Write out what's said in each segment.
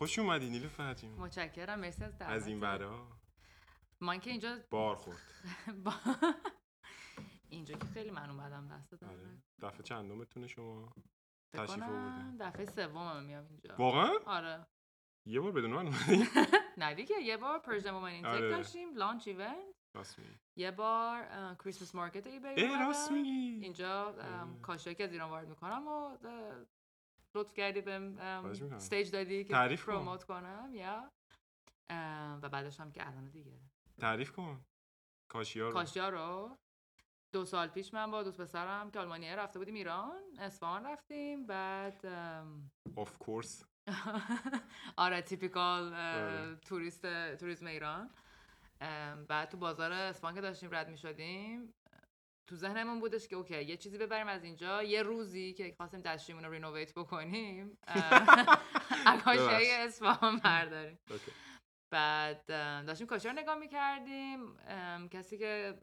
خوش اومدی نیلو فهجیم. متشکرم مرسی از دعوت از این برا من که اینجا بار خورد. با... اینجا که خیلی من اومدم دست دادم. آره. دفعه چندمتونه شما؟ تشریف آوردین. دفعه سومم میام اینجا. واقعا؟ آره. یه بار بدون من اومدی؟ نه دیگه یه بار پرژن مومن اینتک آره. داشتیم لانچ ایونت. راست میگی. یه بار کریسمس مارکت ای راست میگی. اینجا آره. کاشایی که از ایران وارد می‌کنم و لطف کردی بهم. stage دادی که تعریف کن. promote کنم یا؟ و بعدش هم که الان دیگه. تعریف کن. کاشیا رو. کاشیا رو. دو سال پیش من با دوست پسرم که آلمانیه رفته بودیم ایران اصفهان رفتیم بعد of course. آره typical آره. توریست توریسم ایران. بعد تو بازار اصفهان که داشتیم رد می شدیم تو ذهنمون بودش که okay یه چیزی ببریم از اینجا یه روزی که خواستیم دستشویمون رو renovate بکنیم از کاشیای اصفهان برداریم. بعد داشتیم کاشی رو نگاه می‌کردیم کسی که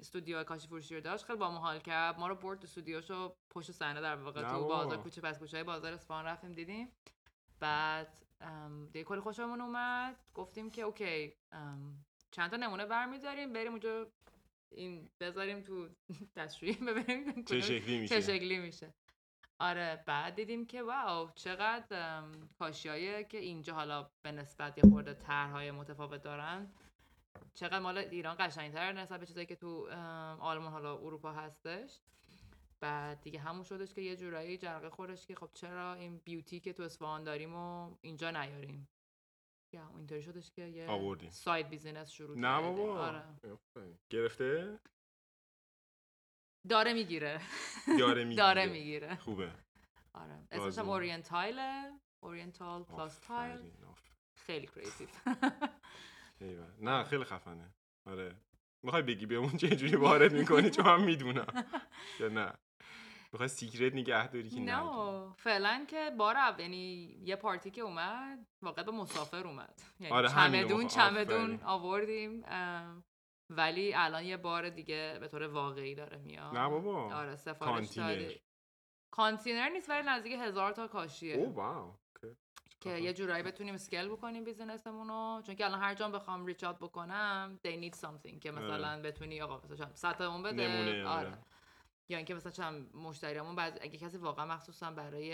استودیو کاشی فروشی رو داشت خیلی با ما حال کرد ما رو برد تو استودیوشو پشت صحنه در واقع تو. بازار کوچه پس کوچه بازار اصفهان رفتیم دیدیم بعد دیگه کلی خوشمون اومد گفتیم که okay چند تا نمونه برمیداریم بریم اونجا این بذاریم تو دستشویی ببینیم چه شکلی چه میشه شکلی میشه. آره بعد دیدیم که واو چقدر کاشیایی که اینجا حالا به نسبت یه خورده طرحهای متفاوت دارن. چقدر مال ایران قشنگتر نسبت به چیزایی که تو آلمان حالا اروپا هستش. بعد دیگه همون شدش که یه جورایی جرقه خورش که خب چرا این بیوتی که تو اصفهان داریم و اینجا نیاریم. yeah اینطوری شدش که یه آوردیم. side business شروع نه. بابا. آره. گرفته؟ داره می‌گیره. داره می‌گیره. داره می‌گیره. خوبه. آره. اسمش هم Oriental Plus Tile. خیلی crazy ایول. نه خیلی خفنه. آره. می‌خوای بگی به اون چه جوری وارد می‌کنی؟ چون من می‌دونم. یا نه. می‌خوای secret نگه داری که نه فعلا که بار یعنی یه پارتی که اومد واقعا به مسافر اومد. یعنی آره، چمدون. چمدون. آوردیم ولی الان یه بار دیگه به طور واقعی داره میاد. نه بابا. آره سفارش کانتینر. کانتینر نیست ولی نزدیک هزار تا کاشیه. oh wow. که یه جورایی بتونیم scale بکنیم business مون رو چون که الان هر جام بخوام reach بکنم they need something که مثلا بتونی آقا مثلا چند صد تامون بده. نمونه آره. آره. یا اینکه مثلا چند مشتریامون بعد اگه کسی واقعا مخصوصا برای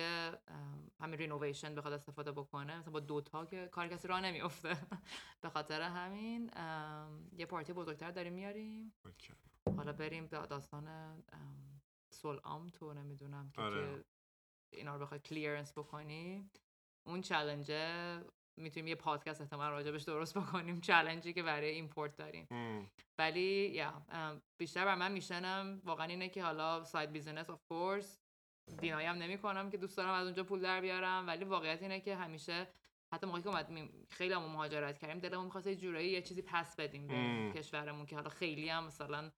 همین renovation بخواد استفاده بکنه مثلا با دوتا که کار کسی راه نمیفته به خاطر همین یه پارتی بزرگتر داریم میاریم. حالا بریم دا- داستان ام، سولعام تو نمی‌دونم که, آره. که اینا رو بخوای clearance بکنی اون challenge ه می‌تونیم یه پادکست احتمال راجبش درست بکنیم challenge ی که برای import داریم ام. ولی yeah بیشتر بر من میشنم واقعا اینه که حالا side business of course deny م نمی کنم که دوست دارم از اونجا پول در بیارم ولی واقعیت اینه که همیشه حتی موقعی که اومد می- خیلی هم مهاجرت کردیم دلمون می‌خواست یه جورایی یه چیزی پس بدیم به ام. کشورمون که حالا خیلی هم مثلا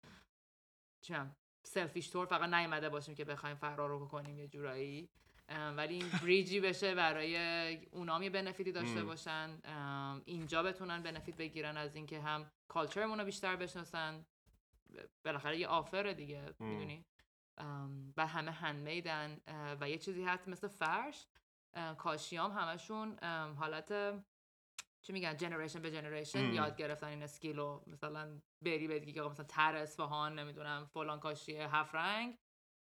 چم سلفیش طور فقط نیومده باشیم که بخوایم فرار رو بکنیم یه جورایی ولی این بریجی بشه برای اونام یه بنفیتی داشته. باشن اینجا بتونن بنفیت بگیرن از اینکه هم کالچرمون رو بیشتر بشناسن بالاخره یه آفر دیگه. می‌دونی و همه هندمیدن و یه چیزی هست مثل فرش کاشیام همشون حالت چی میگن generation به generation. یاد گرفتن این skill رو مثلا بری بگی که مثلا تو اصفهان نمی‌دونم فلان کاشی هفت رنگ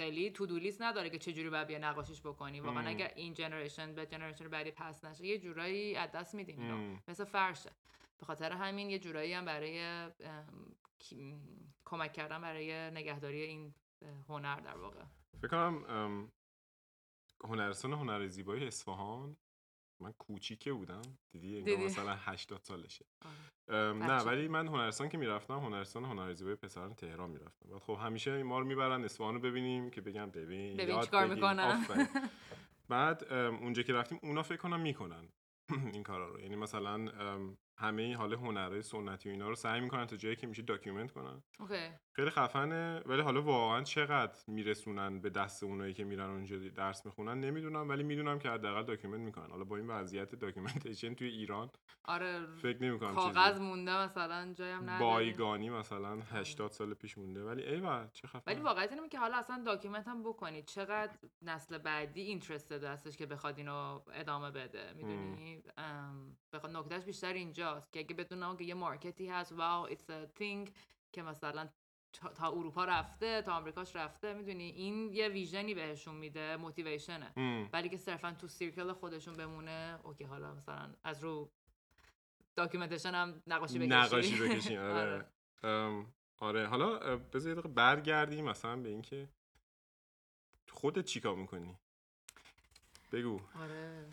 خیلی تو لیست نداره که چجوری باید بیا نقاشیش بکنی واقعا. اگر این generation به generation بعدی pass نشه یه جورایی از دست میدیم اینو. مثل فرشه به خاطر همین یه جورایی هم برای کمک کردن برای نگهداری این هنر در واقع فکر کنم هنرستان هنر زیبایی اصفهان من کوچیکه بودم دیدی دیدی. مثلا 80 سالشه نه. ولی من هنرستان که می‌رفتم هنرستان هنر زیبایی پسران تهران می‌رفتم بعد خب همیشه ما رو می‌برن اصفهان رو ببینیم که بگم ببین ببین یاد چیکار. می‌کنن. بعد اونجا که رفتیم اونا فکر کنم می‌کنن این کارا رو یعنی مثلا همه این حال هنرهای سنتی و اینا رو سعی می‌کنن تا جایی که میشه document کنن okay خیلی خفنه ولی حالا واقعا چقدر میرسونن به دست اونایی که میرن اونجا درس می‌خونن نمی‌دونم ولی می‌دونم که حداقل document می‌کنن. حالا با این وضعیت documentation توی ایران آره فکر نمی‌کنم کاغذ مونده مثلا جایم نداره بایگانی مثلا 80 سال پیش مونده ولی ایول چه خفن ولی واقعیت اینه که حالا اصلا document هم بکنید. چقدر نسل بعدی interested هستش که بخواد اینو ادامه بده می‌دونی؟ بخواد نکتهش بیشتر اینجاست که اگه بدونم که یه market ی هست wow a thing که مثلا تا اروپا رفته تا آمریکاش رفته می‌دونی؟ این یه vision ی بهشون میده motivation ه ولی که صرفا تو circle خودشون بمونه okay حالا مثلا از رو documentation هم نقاشی بکشی نقاشی بکشی آره. آره. آره. حالا بذار یه برگردیم مثلا به اینکه خودت چیکار می‌کنی؟ بگو. آره.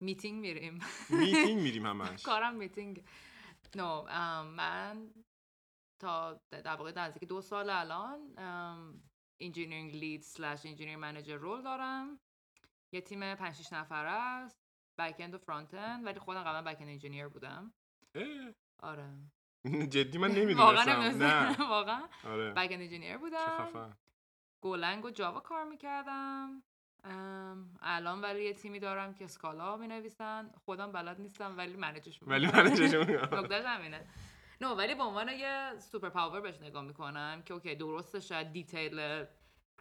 میتینگ میریم. میتینگ میریم همش. کارم meeting no من تا در واقع نزدیک دو سال الان engineering lead slash engineer manager role دارم. یه تیم 5 6 نفره است back-end و front-end ولی خودم قبلا back-end engineer بودم آره. جدی من نمی‌دونستم. نه. واقعا آره. back-end engineer بودم Golang و Java کار می‌کردم. الان ولی یه تیمی دارم که Scala می نویسن خودم بلد نیستم ولی manage ش ولی manage ش نکتهش همینه. نه ولی به عنوان یه super power بهش نگاه می‌کنم که okay درسته شاید detail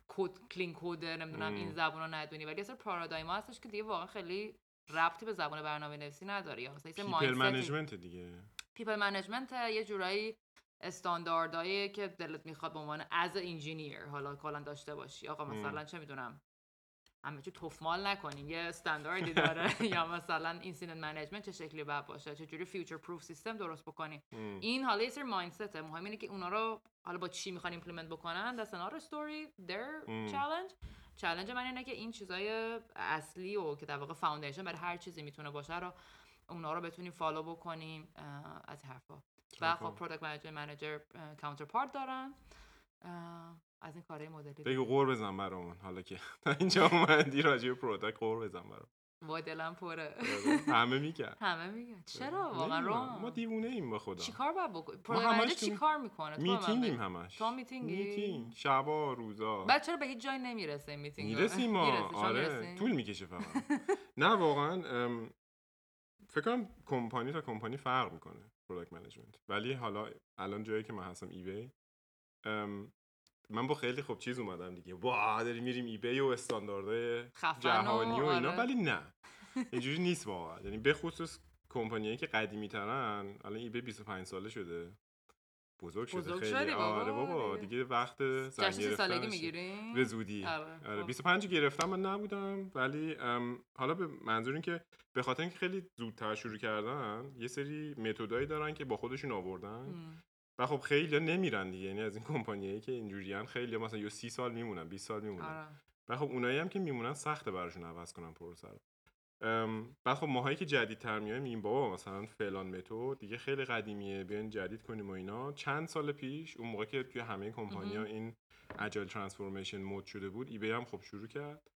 code clean code نمی‌دونم این زبون رو ندونی ولی اصلا paradigm هستش که دیگه واقعا خیلی ربطی به زبان برنامه نویسی نداره یا مثلا people management دیگه. people management یه جورایی استانداردهایی که دلت می‌خواد به عنوان as engineer حالا کلا داشته باشی. آقا مثلا چه می‌دونم همه چی تف‌مال نکنیم. یه استانداردی داره. یا مثلا incident management چه شکلی باید باشه؟ چه جوری future proof سیستم درست بکنیم؟ این حالا یه سری mindset ه مهم اینه که اونا رو حالا با چی می‌خوان implement بکنن؟ That's another story their challenge. چالش من اینه که این چیزای اصلی و که در واقع foundation برای هر چیزی می‌تونه باشه رو اونا رو بتونیم follow بکنیم از حرفا. و خب؟ product manager manager counterpart دارن. از این کارهای مدلی بگو غر بزن برامون. حالا که اینجا اومدی راجع به product غر بزن برام وای دلم پره همه میگن. همه میگن. چرا؟ واقعا رو ما دیوونه ایم با خدا. چیکار باید بکنی product چی کار می‌کنه؟ میتینگیم همش. تو میتینگی؟ میتینگ. شبا روزا بعد چرا به هیچ جای نمی‌رسه میتینگ می‌رسیم ما. آره. طول می‌کشه فقط. نه واقعا فکر کنم کمپانی تا کمپانی فرق می‌کنه product management ولی حالا الان جایی که من هستم ایوی من با خیلی خوب چیز اومدم دیگه. وا داریم میریم ایبی و استانداردهای جهانی و اینا آره. ولی نه. اینجوری نیست واقعا. یعنی به خصوص کمپانیایی که قدیمی ترن الان ایبی 25 ساله شده. بزرگ شده. بزرگ خیلی. بابا. آره بابا دیگه. وقت سن سالگی می‌گیری؟ به زودی. آره, آره 25 گرفتم من نبودم. ولی حالا به منظور این که به خاطر اینکه خیلی زودتر شروع کردن یه سری متدایی دارن که با خودشون آوردن. و خب خیلی نمیرن دیگه. یعنی از این کمپانیایی که اینجوریان خیلی مثلا یا سی سال میمونن 20 سال میمونن. آره. و خب اونایی هم که میمونن سخته براشون عوض کنن پروسه رو بعد خب ماهایی که جدیدتر میایم این بابا مثلا فلان متد دیگه خیلی قدیمیه بیاین جدید کنیم و اینا. چند سال پیش اون موقع که توی همه کمپانی‌ها این اجایل ترانسفورمیشن مود شده بود ایبی هم خب شروع کرد.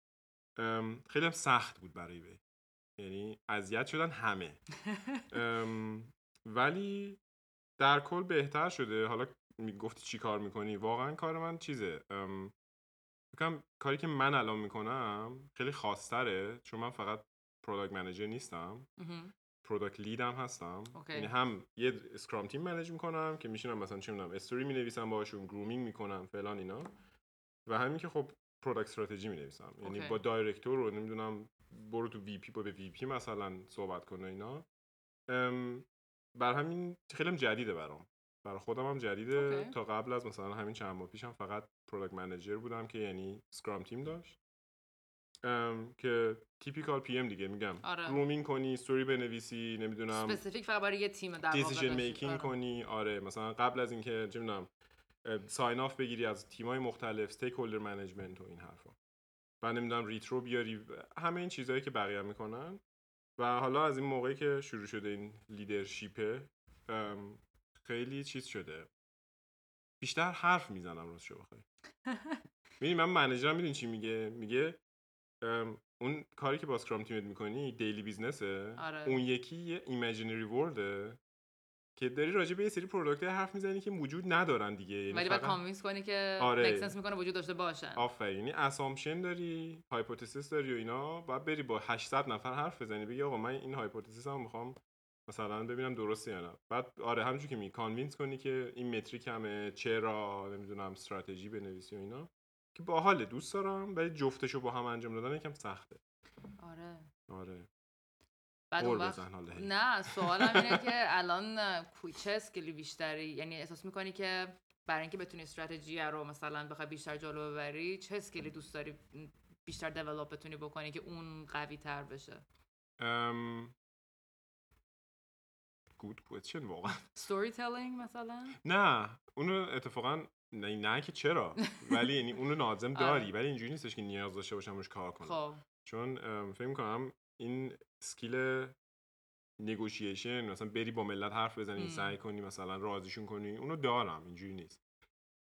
خیلی هم سخت بود برای ایبی یعنی اذیت شدن همه. ولی در کل بهتر شده. حالا گفتی چی کار می‌کنی؟ واقعا کار من چیزه. بکنم کاری که من الان می‌کنم خیلی خاصتره چون من فقط product manager نیستم. product lead م هستم. یعنی هم یه scrum team manage می‌کنم که میشینم مثلا چه می‌دونم استوری می‌نویسم باهاشون grooming می‌کنم فلان اینا. و همین که خب product strategy می‌نویسم. یعنی با director رو نمی‌دونم برو تو VP با به VP مثلا صحبت کنه اینا. بر همین خیلی هم جدیده برام. برای خودم هم جدیده. تا قبل از مثلا همین چند ماه پیشم فقط product manager بودم که یعنی scrum team داشت. که typical PM دیگه میگم. آره. grooming کنی استوری بنویسی نمی‌دونم. specific فقط برای یه تیم در decision making کنی. آره مثلا قبل از اینکه چه می‌دونم sign off بگیری از تیمای مختلف stakeholder management و این حرفا. و نمی‌دونم retro بیاری. همه این چیزهایی که بقیه می‌کنن. و حالا از این موقعی که شروع شده این leadership ه خیلی چیز شده. بیشتر حرف می‌زنم راست شو بخوای. می‌دونی من منیجرم می‌دونی چی میگه؟ میگه اون کاری که با scrum team ت می‌کنی daily business ه آره. اون یکی یه imaginary world ه که داری راجع به یه سری product حرف می‌زنی که وجود ندارن دیگه. یعنی ولی بعد convince کنی که آره. make sense می‌کنه وجود داشته باشن. آفرین. یعنی assumption داری hypothesis داری و اینا بعد بری با 800 نفر حرف بزنی بگی آقا من این hypothesis م می‌خوام مثلا ببینم درسته یا نه. بعد آره همونجوری که می convince کنی که این metric مهمه چرا نمی‌دونم استراتژی بنویسی و اینا. که باحال دوست دارم ولی جفتشو با هم انجام دادن یکم سخته. آره. آره. بعد اون وقت. نه سوالم اینه که الان کوی چه skill ی بیشتری یعنی احساس می‌کنی که برای اینکه بتونی استراتژی رو مثلا بخوای بیشتر جلو ببری چه skill ی دوست داری بیشتر develop بتونی بکنی که اون قوی تر بشه؟ ام... good question واقعا. storytelling مثلا؟ نه اونو اتفاقا نه, نه که چرا ولی یعنی اونو لازم آره. داری ولی اینجوری نیستش که نیاز داشته باشم روش کار کنم. خب. چون فکر می‌کنم این skill negotiation مثلا بری با ملت حرف بزنی م. سعی کنی مثلا راضیشون کنی اونو دارم اینجوری نیست.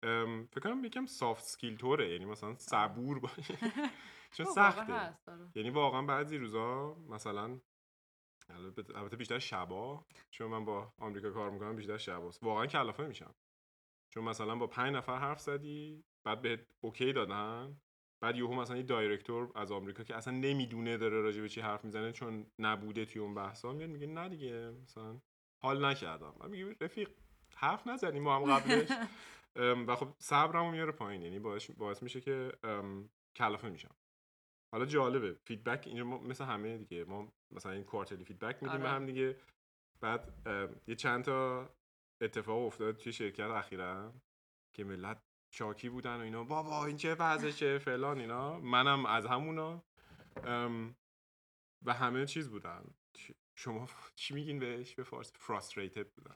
ام، فکر کنم یکم soft skill طوره یعنی مثلا صبور باشی چون خب، سخته. آره. یعنی واقعا بعضی روزا مثلا البته البته بیشتر شبا چون من با آمریکا کار می‌کنم بیشتر شباست. واقعا کلافه میشم. چون مثلا با پنج نفر حرف زدی بعد بهت okay دادن بعد یهو مثلا یه director از آمریکا که اصلا نمی‌دونه داره راجع به چی حرف می‌زنه چون نبوده توی اون بحثا میاد میگه نه دیگه مثلا حال نکردم. من میگه رفیق حرف نزدیم ما هم قبلش. و خب صبرمو میاره پایین. یعنی باعث, باعث میشه که کلافه میشم. حالا جالبه feedback اینجا ما مثل همه دیگه. ما مثلا این quarterly feedback میدیم به آره. هم دیگه. بعد یه چند تا اتفاق افتاد توی شرکت اخیرا که ملت شاکی بودن و اینا. بابا این چه وضعشه فلان اینا. منم از همونا و همه چیز بودن. شما چی میگین بهش؟ به فارسی frustrated بودن.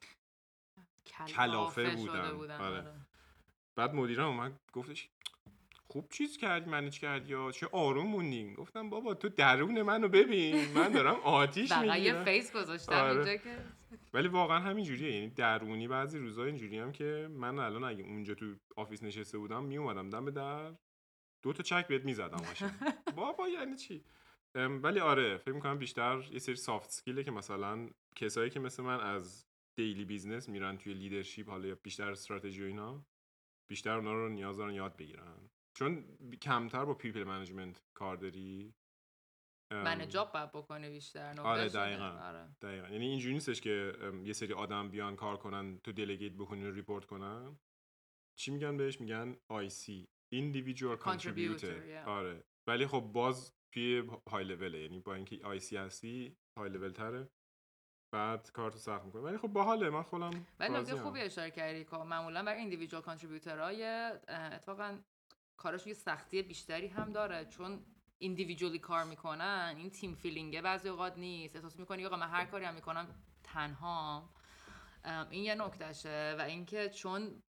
کلافه بودن. بودن آره. آره. بعد مدیرم اومد گفتش خوب چیز کردی manage کردی؟ یا چه آروم موندین؟ گفتم بابا تو درون منو ببین. من دارم آتیش فقط یه می‌گیرم. face گذاشتم آره. اینجا که. ولی واقعا همین جوریه یعنی درونی بعضی روزا اینجوری هم که من الان اگه اونجا تو office نشسته بودم میومدم دم در دو تا چک بهت می‌زدم بابا یعنی چی؟ ولی آره فکر می‌کنم بیشتر یه سری soft skill ه که مثلا کسایی که مثل من از daily business میرن توی leadership حالا یا بیشتر استراتژی و اینا بیشتر اونا رو نیاز دارن یاد بگیرن. چون کمتر با people management کار داری من جاب باید بکنی بیشتر آره،. دقیقاً. آره. دقیقا یعنی اینجوری نیستش که یه سری آدم بیان کار کنن تو delegate بکنی و report کنن چی میگن بهش میگن IC individual Contributor, yeah. آره ولی خب باز توی های لوله یعنی با اینکه IC هستی های لول تره بعد کارتو سخت می‌کنه ولی خب باحاله من خودم ولی نکته. خوبی اشاره کردی که معمولا برای ایندیویدوال کانتریبیوتورهای اتفاقا کارشون یه سختی بیشتری هم داره چون ایندیویدوالی کار می‌کنن این تیم فیلینگه بعضی اوقات نیست. احساس می‌کنی آقا من هر کاری هم می‌کنم تنها. این یه نکتهشه و اینکه چون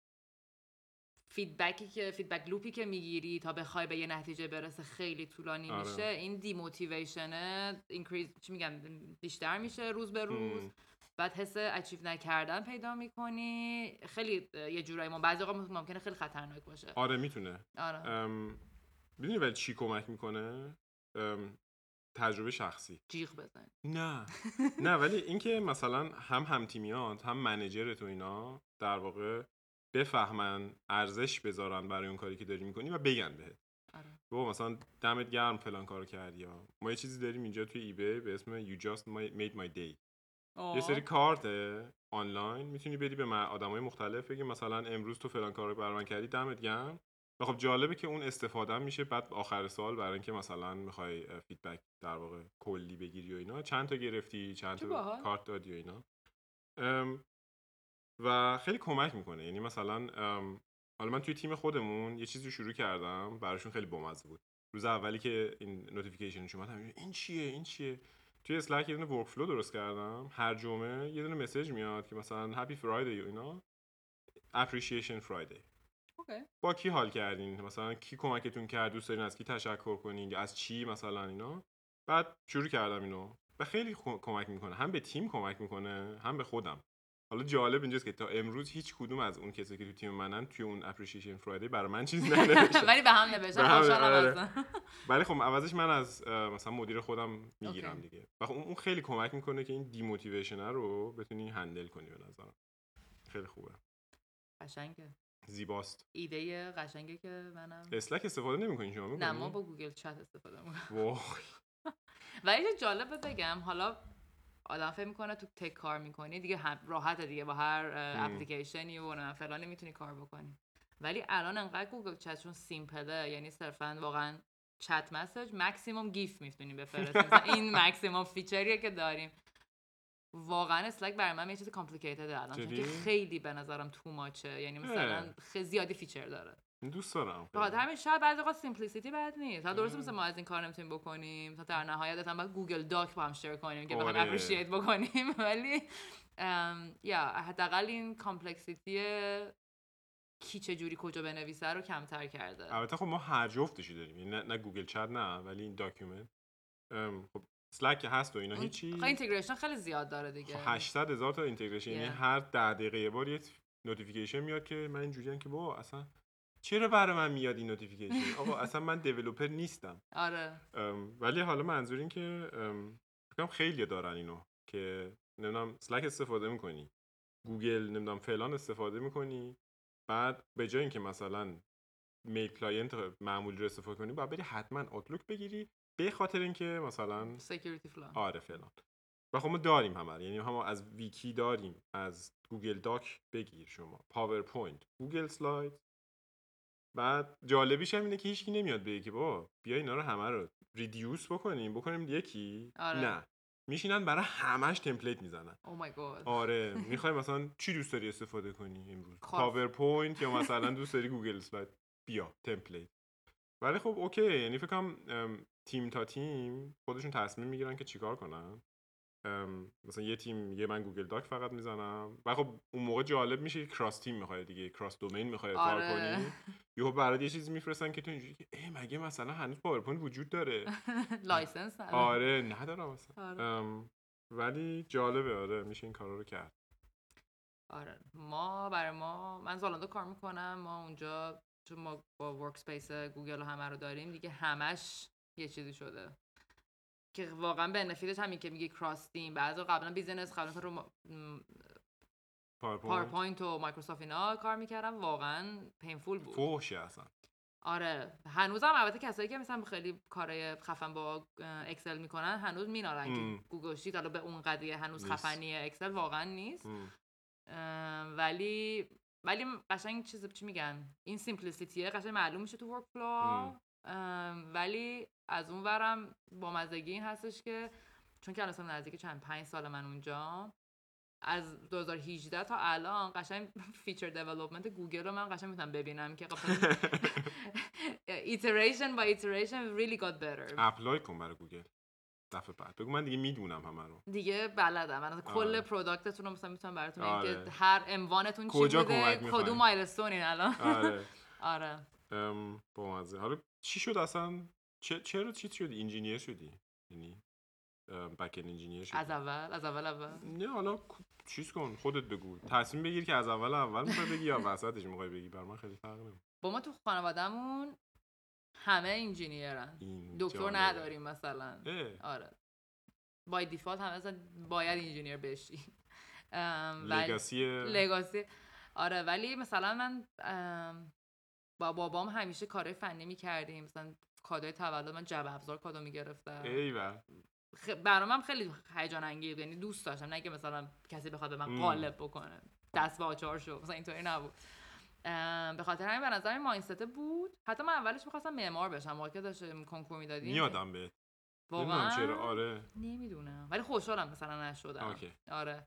feedback ی که feedback loop ی که می‌گیری تا بخوای به یه نتیجه برسه خیلی طولانی آره. میشه. این demotivation increase چی میگم؟ بیشتر میشه روز به روز. هم. بعد حس achieve نکردن پیدا می‌کنی. خیلی یه جورایی ما بعضی اوقات ممکنه خیلی خطرناک باشه. آره می‌تونه. آره. ام، می‌دونی ولی چی کمک می‌کنه؟ تجربه شخصی. جیغ بزن نه. نه ولی اینکه مثلا هم هم تیمیات هم manager تو اینا در واقع بفهمن ارزش بذارن برای اون کاری که داری می‌کنی و بگن بهت. آره. بابا مثلا دمت گرم فلان کارو کردی یا ما یه چیزی داریم اینجا توی eBay به اسم you just made my day. یه سری کارت آنلاین می‌تونی بدی به آدمای مختلف بگی مثلا امروز تو فلان کارو برای من کردی دمت گرم. و خب جالبه که اون استفاده میشه بعد آخر سال برای اینکه مثلا می‌خوای feedback در واقع کلی بگیری و اینا چند تا گرفتی؟ چند تا. کارت دادی و اینا؟ و خیلی کمک می‌کنه. یعنی مثلا حالا من توی تیم خودمون یه چیزی شروع کردم براشون خیلی بامزه بود. روز اولی که این notification ش اومد همین این چیه؟ این چیه؟ توی Slack یه دونه workflow درست کردم. هر جمعه یه دونه message میاد که مثلا happy Friday و اینا. appreciation Friday با کی حال کردین؟ مثلا کی کمکتون کرد؟ دوست دارین از کی تشکر کنین؟ از چی مثلا اینا؟ بعد شروع کردم اینو. و خیلی خو- کمک می‌کنه. هم به تیم کمک می‌کنه هم به خودم. حالا جالب اینجاست که تا امروز هیچ کدوم از اون کسی که تو تیم منن توی اون appreciation Friday برای من چیز ننوشتن ولی به هم نوشتن آره. ولی خب عوضش من از مثلا مدیر خودم می‌گیرم. دیگه. و خب اون اون خیلی کمک می‌کنه که این demotivation رو بتونی handle کنی به نظرم. خیلی خوبه. قشنگه. زیباست. ایده قشنگه که منم. Slack استفاده نمی‌کنی شما؟ نه ما با Google Chat استفاده می‌کنم وای. ولی چه جالبه بگم حالا آدم فکر می‌کنه تو tech کار می‌کنی دیگه هم راحته دیگه با هر. اپلیکیشنی و فلانی می‌تونی کار بکنی. ولی الان انقدر Google Chat چون simple ه یعنی صرفا واقعا chat message maximum GIF می‌تونیم بفرستیم مثلا این maximum feature یه که داریم. واقعا Slack برای من یه چیز complicated ه الان چون که؟ خیلی به نظرم too much ه یعنی مثلا. خیلی زیادی feature داره دوست دارم به خاطر همین شاید بعضی اوقات simplicity بد نیست حالا درسته آره. مثل ما از این کار نمی‌تونیم بکنیم تا در نهایت هم باید Google Doc با هم share کنیم که بخوایم. appreciate بکنیم ولی یا حداقل این complexity کی چه جوری کجا بنویسه رو کمتر کرده البته خب ما هر جفتشی داریم یعنی نه, نه Google Chat نه ولی این document خب Slack که هست و اینا هیچی؟ خب integration خیلی زیاد داره دیگه. خب 800 هزار تا integration یعنی. هر ده دقیقه یه بار یه notification میاد که من اینجوریام که بابا اصلا چرا برای من میاد این notification آقا اصلا من developer نیستم. آره. ولی حالا منظور این که ام، فکر کنم خیلی دارن اینو که نمی‌دونم Slack استفاده می‌کنی. گوگل نمی‌دونم فلان استفاده می‌کنی. بعد به جای اینکه مثلا mail client معمولی رو استفاده کنی باید بری حتما Outlook بگیری. به خاطر اینکه مثلا security فلان. آره فلان و خب ما داریم همه. یعنی هم از wiki داریم. از Google Doc بگیر شما. PowerPoint Google Slide بعد جالبیش هم اینه که هیچکی نمیاد بگه که بابا بیا اینا رو همه رو reduce بکنیم. بکنیم یکی. آره. نه. میشینن برای همش template می‌زنن. oh my God آره. می‌خوای مثلا چی دوست داری استفاده کنی امروز. PowerPoint یا مثلا دوست داری Google Slide بیا template. ولی خب okay. یعنی فکر کنم ام، تیم تا تیم خودشون تصمیم می‌گیرن که چیکار کنن. مثلا یه تیم یه من Google Doc فقط می‌زنم. و خب اون موقع جالب میشه که cross team می‌خواد دیگه cross domain می‌خواد کار آره. کنی. یهو برات یه چیزی میفرستن که تو اینجوری که ای مگه مثلا هنوز PowerPoint وجود داره؟ license نداره. آره ندارم مثلا آره. ولی جالبه آره میشه این کارا رو کرد. آره. ما برای ما من Zalando کار می‌کنم. ما اونجا چون ما با work Google و همه رو داریم دیگه همش یه چیزی شده. که واقعا benefit ش همین که میگه cross team بعضی قبلا business قبلا رو ما- PowerPoint و مایکروسافت اینا کار می‌کردم واقعا painful بود. فوشه اصلا. آره. هنوزم البته کسایی که مثلا خیلی کارای خفن با Excel می‌کنن هنوز می‌نالن. که Google Sheet حالا به اون قضیه هنوز نیست. خفنی Excel واقعا نیست. ولی ولی قشنگ چیز چی میگن؟ این simplicity ه قشنگ معلوم میشه تو workflow. ولی از اون ورم بامزگی این هستش که چون که الان نزدیک چند پنج سال من اونجا از 2018 تا الان قشنگ feature development Google رو من قشنگ می‌تونم ببینم که قشنگ iteration by iteration really got better. apply کن برای گوگل. دفعه بعد. بگو من دیگه می‌دونم همه رو. دیگه بلدم. من اصلا کل آره. product تون رو مثلا می‌تونم براتون آره. که هر عنوانتون چی بوده؟ کدوم milestone ین الان. آره. آره. ام، بامزه حالا چی شد اصلا؟ چه چرا چی شدی engineer شدی؟ یعنی backend engineer شدی؟ از اول؟ از اول اول؟ نه حالا چیز کن خودت بگو. تصمیم بگیر که از اول اول می‌خوای بگی یا وسطش می‌خوای بگی؟ بر من خیلی فرق نمی‌کنه. با ما تو خانوادهمون همه انجینیرن. دکتر. نداریم مثلا. اه، آره. by default همه اصلا باید engineer بشی. legacy legacy آره ولی مثلا من با بابام همیشه کارهای فنی می‌کردیم. مثلا کادوی تولد من جعبه ابزار کادو می‌گرفتم. ایول خ... برام هم خیلی هیجان انگیز یعنی دوست داشتم. نه که مثلا کسی بخواد به من. قالب بکنه. دست به آچار شو. مثلا اینطوری نبود. به خاطر همین به نظر این ماینست بود. حتی من اولش می‌خواستم معمار بشم. موقع که داشتم کنکور می‌دادیم. میادم به واقعا چرا. آره. نمی‌دونم. ولی خوشحالم مثلا نشدم. آره.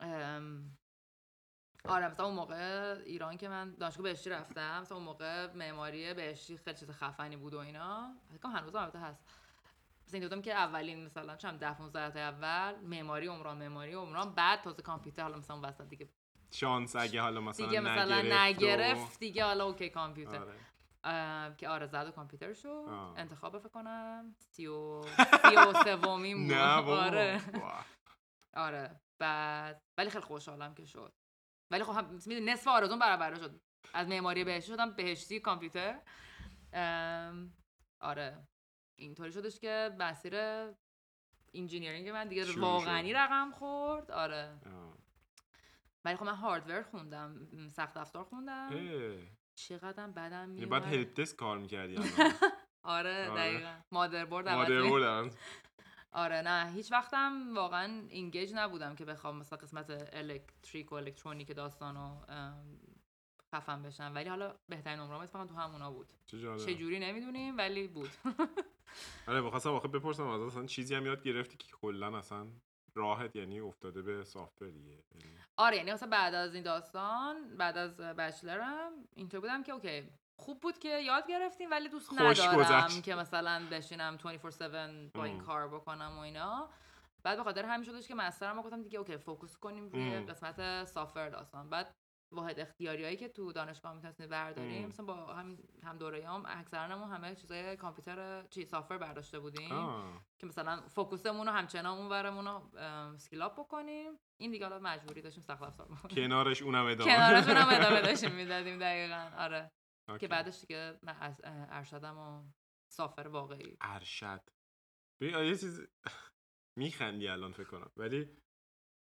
ام، آره مثلا اون موقع ایران که من دانشگاه بهشتی رفتم مثلا اون موقع معماری بهشتی خیلی چیز خفنی بود و اینا. فکر کنم هنوز البته هست. مثلا این دوتام که اولین مثلا چند 10 15 تا اول معماری عمران معماری عمران بعد تازه کامپیوتر حالا مثلا وسط دیگه. شانس اگه حالا مثلا دیگه مثلا نگرفت و- دیگه حالا اوکی کامپیوتر. آره. که آره زد و کامپیوتر آه. انتخاب فکر کنم سی و سی و سومین بود آره. آره. بعد ولی خیلی خوشحالم که شد. ولی خب نصف آرزوم برآورده شد. از معماری بهشتی شدم بهشتی کامپیوتر. ام، آره. اینطوری شدش که مسیر engineering من دیگه واقعی. رقم خورد. آره. ولی خب من hardware خوندم سخت افزار خوندم. چقدرم بدم میومد بعد help desk کار می‌کردی آره آره. دقیقا. مادربرد عوض مادر می- بردن آره نه هیچ وقتم واقعا engage نبودم که بخوام مثلا قسمت الکتریک و الکترونیک داستانو ام، خفن بشم. ولی حالا بهترین نمرام اتفاقا تو همونا بود. چه جوری نمی‌دونیم ولی بود. آره بخواستم آخه بپرسم از اصلا چیزی هم یاد گرفتی که کلا اصلا راحت یعنی افتاده به software دیگه یعنی آره یعنی مثلا بعد از این داستان بعد از bachelor م اینطور بودم که okay خوب بود که یاد گرفتیم ولی دوست ندارم. که مثلا بشینم 24/7 با این. کار بکنم و اینا بعد به خاطر همین شدش که master م گفتم دیگه okay focus کنیم روی. قسمت software داستان بعد واحد اختیاریایی که تو دانشگاه می‌تونستیم برداریم ام. مثلا با هم هم دوره‌ام اکثرا همه چیزای کامپیوتر چی software برداشته بودیم آه. که مثلا focus مون رو همچنان اون ورمون رو skill up بکنیم این دیگه حالا مجبوری داشتیم سخت افزار کنارش اونم ادامه کنارشون هم ادامه داشتیم می‌دادیم دقیقا آره okay. که بعدش دیگه من از ارشدم و سافر واقعی. ارشد. ببین آره، یه چیز میخندی الان فکر کنم. ولی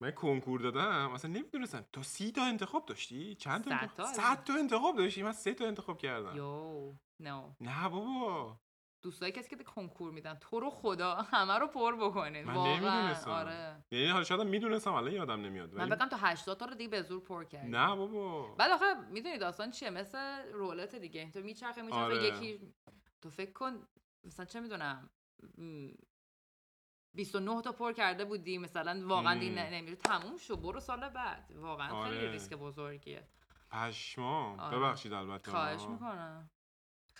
من کنکور دادم اصلا نمی‌دونستم. تو سی تا انتخاب داشتی؟ چند تا انتخاب؟ تا صد تا انتخاب داشتی؟ من سه تا انتخاب کردم. یو نو. نه بابا. دوستایی کسی که کنکور میدن تو رو خدا همه رو پر بکنید من واقعا نمی‌دونستم. آره. یعنی حالا شاید می‌دونستم الان یادم نمیاد من بگم تا 80 تا رو دیگه به زور پر کردیم نه بابا. بعد آخه می‌دونی داستان چیه؟ مثل رولت دیگه. تو میچرخه میچرخه آره. یکی تو فکر کن مثلا چه می‌دونم 29 تا پر کرده بودی مثلا واقعا دیگه نمیره تموم شو برو سال بعد. واقعا خیلی آره. ریسک بزرگیه. پشما آره. ببخشید البته. خواهش. می‌کنم.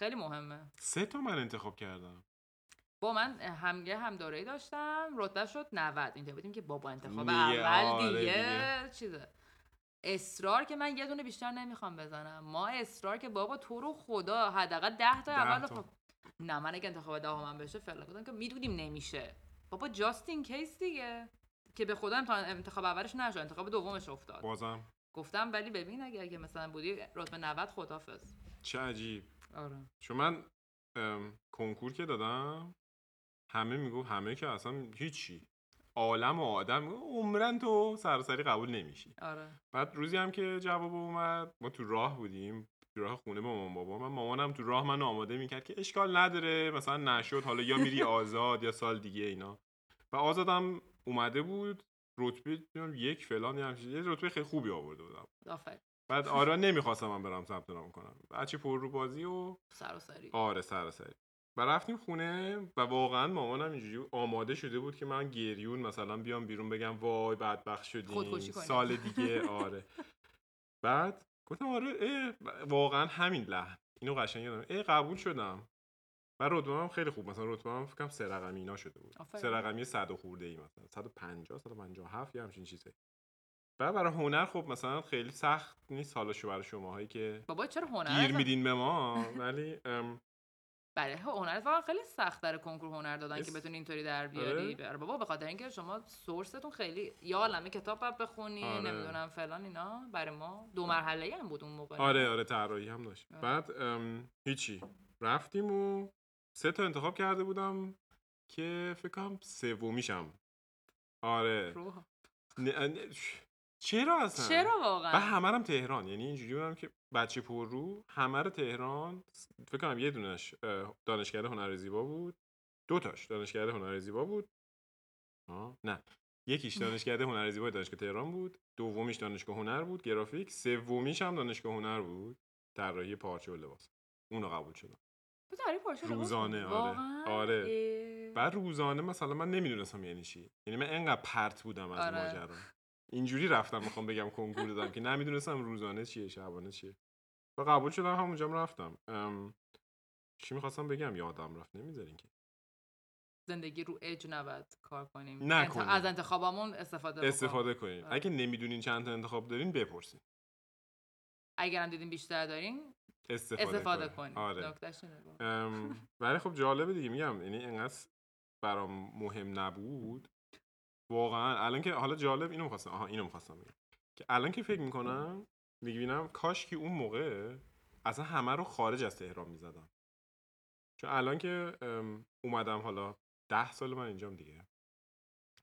خیلی مهمه. سه تا من انتخاب کردم. با من همگه هم دوره داشتم. رتبه شد 90 اینجا بودیم که بابا انتخاب اول آره دیگه, دیگه. چیزه. اصرار که من یه دونه بیشتر نمی‌خوام بزنم. ما اصرار که بابا تو رو خدا حداقل 10 تا اول. خب نه من اگه انتخاب دهمم بشه فعلا گفتم که می‌دونیم نمیشه. بابا جاستین کیس دیگه. که به خدا انتخاب اولش نشد. انتخاب دومش افتاد. بازم. گفتم ولی ببین اگه اگه مثلا بودی رتبه 90 خدافظ. چه عجیب. آره. چون من کنکور که دادم همه میگو همه که اصلا هیچی. عالم و آدم عمرن تو سراسری قبول نمیشی. آره. بعد روزی هم که جواب اومد ما تو راه بودیم تو راه خونه با مامان بابا من مامانم تو راه من آماده می‌کرد که اشکال نداره مثلا نشد حالا یا میری آزاد یا سال دیگه اینا. و آزادم اومده بود رتبه یک فلان یه همچین- یه رتبه خیلی خوبی آورده بودم. آفرین. بعد آره نمی‌خواستم من برم ثبت نام کنم. بچه پر رو بازی و سر و سری آره سراسری. و رفتیم خونه و واقعا مامانم اینجوری آماده شده بود که من گریون مثلا بیام بیرون بگم وای بدبخت شدیم. سال دیگه. آره. بعد گفتم آره واقعا همین لحن. اینو قشنگ یادم. ای قبول شدم. و رتبه هم خیلی خوب. مثلا رتبه هم فکر کنم سه رقمی اینا شده بود. سه رقمی 100 و خورده ای مثلا 150 157 یا همچین چیزی بعد برای هنر خب مثلا خیلی سخت نیست حالا شو برای شماهایی که بابا چرا هنر گیر میدین به ما؟ ولی ام، بله هنر اتفاقا خیلی سخت در کنکور هنر دادن اس- که بتونی اینطوری در بیاری. آره. آره بابا به خاطر اینکه شما سورستون خیلی یا عالمه کتاب باید بخونی آره. نمی‌دونم فلان اینا. برای ما دو مرحله هم بود اون موقع. آره آره طراحی هم داشت. آره. بعد ام، هیچی. رفتیم و سه تا انتخاب کرده بودم که فکر کنم سومیشم. آره. روح. نه- نه- چرا اصلا؟ چرا و واقعا همه هم تهران. یعنی اینجوری بودم که بچه پر رو همه رو تهران فکر کنم یه دونش اه، دانشکده هنر زیبا بود. دو تاش دانشکده هنر زیبا بود. آه نه. یکیش دانشکده هنر زیبا دانشگاه تهران بود. دومیش دانشگاه هنر بود گرافیک. سومیش هم دانشگاه هنر بود. طراحی پارچه و لباس. اونو قبول شدم. روزانه،؟ آره. آره. اه. بعد روزانه مثلا من نمی‌دونستم یعنی چی. یعنی من انقدر پرت بودم از آره. ماجرا. اینجوری رفتم می‌خوام بگم کنکور دادم که نمی‌دونستم روزانه چیه شبانه چیه و قبول شدم همونجا هم رفتم ام، چی می‌خواستم بگم یادم رفت نمی‌ذارین که زندگی رو اج نباید کار کنیم نکنیم. انت- از انتخابامون استفاده بکنیم. استفاده کنین آره. اگه نمی‌دونین چند تا انتخاب دارین بپرسین اگرم دیدیم بیشتر داریم استفاده, استفاده. کنیم آره. ام، ولی خب جالبه دیگه میگم یعنی انقدر برام مهم نبود واقعا الان که حالا جالب اینو می‌خواستم آها اینو می‌خواستم بگم. که الان که فکر می‌کنم می‌بینم کاش که اون موقع اصلا همه رو خارج از تهران می‌زدم. چون الان که اومدم حالا ده سال من اینجام دیگه.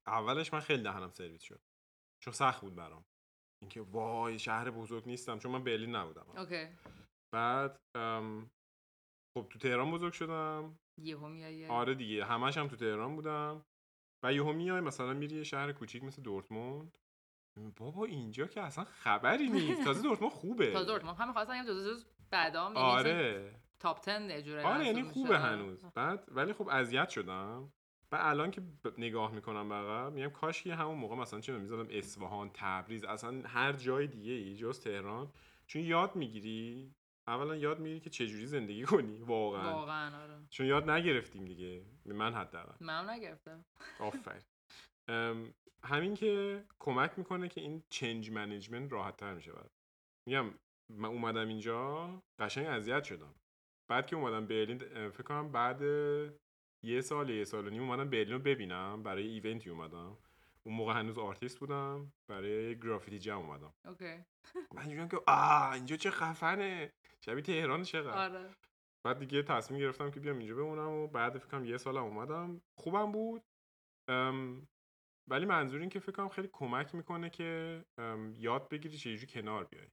اولش من خیلی دهنم سرویس شد. چون سخت بود برام. اینکه وای شهر بزرگ نیستم چون من برلین نبودم. اوکی. بعد خب تو تهران بزرگ شدم. یهو میای آره دیگه همش هم تو تهران بودم. و یهو میای مثلا میری یه شهر کوچیک مثل دورتموند. بابا اینجا که اصلا خبری نیست. تازه دورتموند خوبه. تا دورتموند. هم خواستم یه جزء جز بعدا آره. top 10 یه جوری آره یعنی خوبه. هنوز. بعد ولی خب اذیت شدم. و الان که نگاه می‌کنم بقیه میگم کاش که همون موقع مثلا چه می‌دونم اصفهان تبریز اصلا هر جای دیگه ای جز تهران. چون یاد می‌گیری اولا یاد می‌گیری که چجوری زندگی کنی. واقعا. واقعا آره. چون یاد نگرفتیم دیگه. من حداقل. منم نگرفتم. آفرین. همین که کمک می‌کنه که این change management راحت تر میشه بعد میگم من اومدم اینجا قشنگ اذیت شدم. بعد که اومدم برلین فکر کنم بعد یه سال یه سال و نیم اومدم برلین رو ببینم. برای event ی اومدم. اون موقع هنوز آرتیست بودم. برای graffiti jam اومدم. okay. من که آه اینجا چه خفنه. شبیه تهران چقدر؟ آره. بعد دیگه تصمیم گرفتم که بیام اینجا بمونم و بعد فکر کنم یه سالم اومدم. خوبم بود. ام، ولی منظور این که فکر کنم خیلی کمک می‌کنه که یاد بگیری چجوری کنار بیای.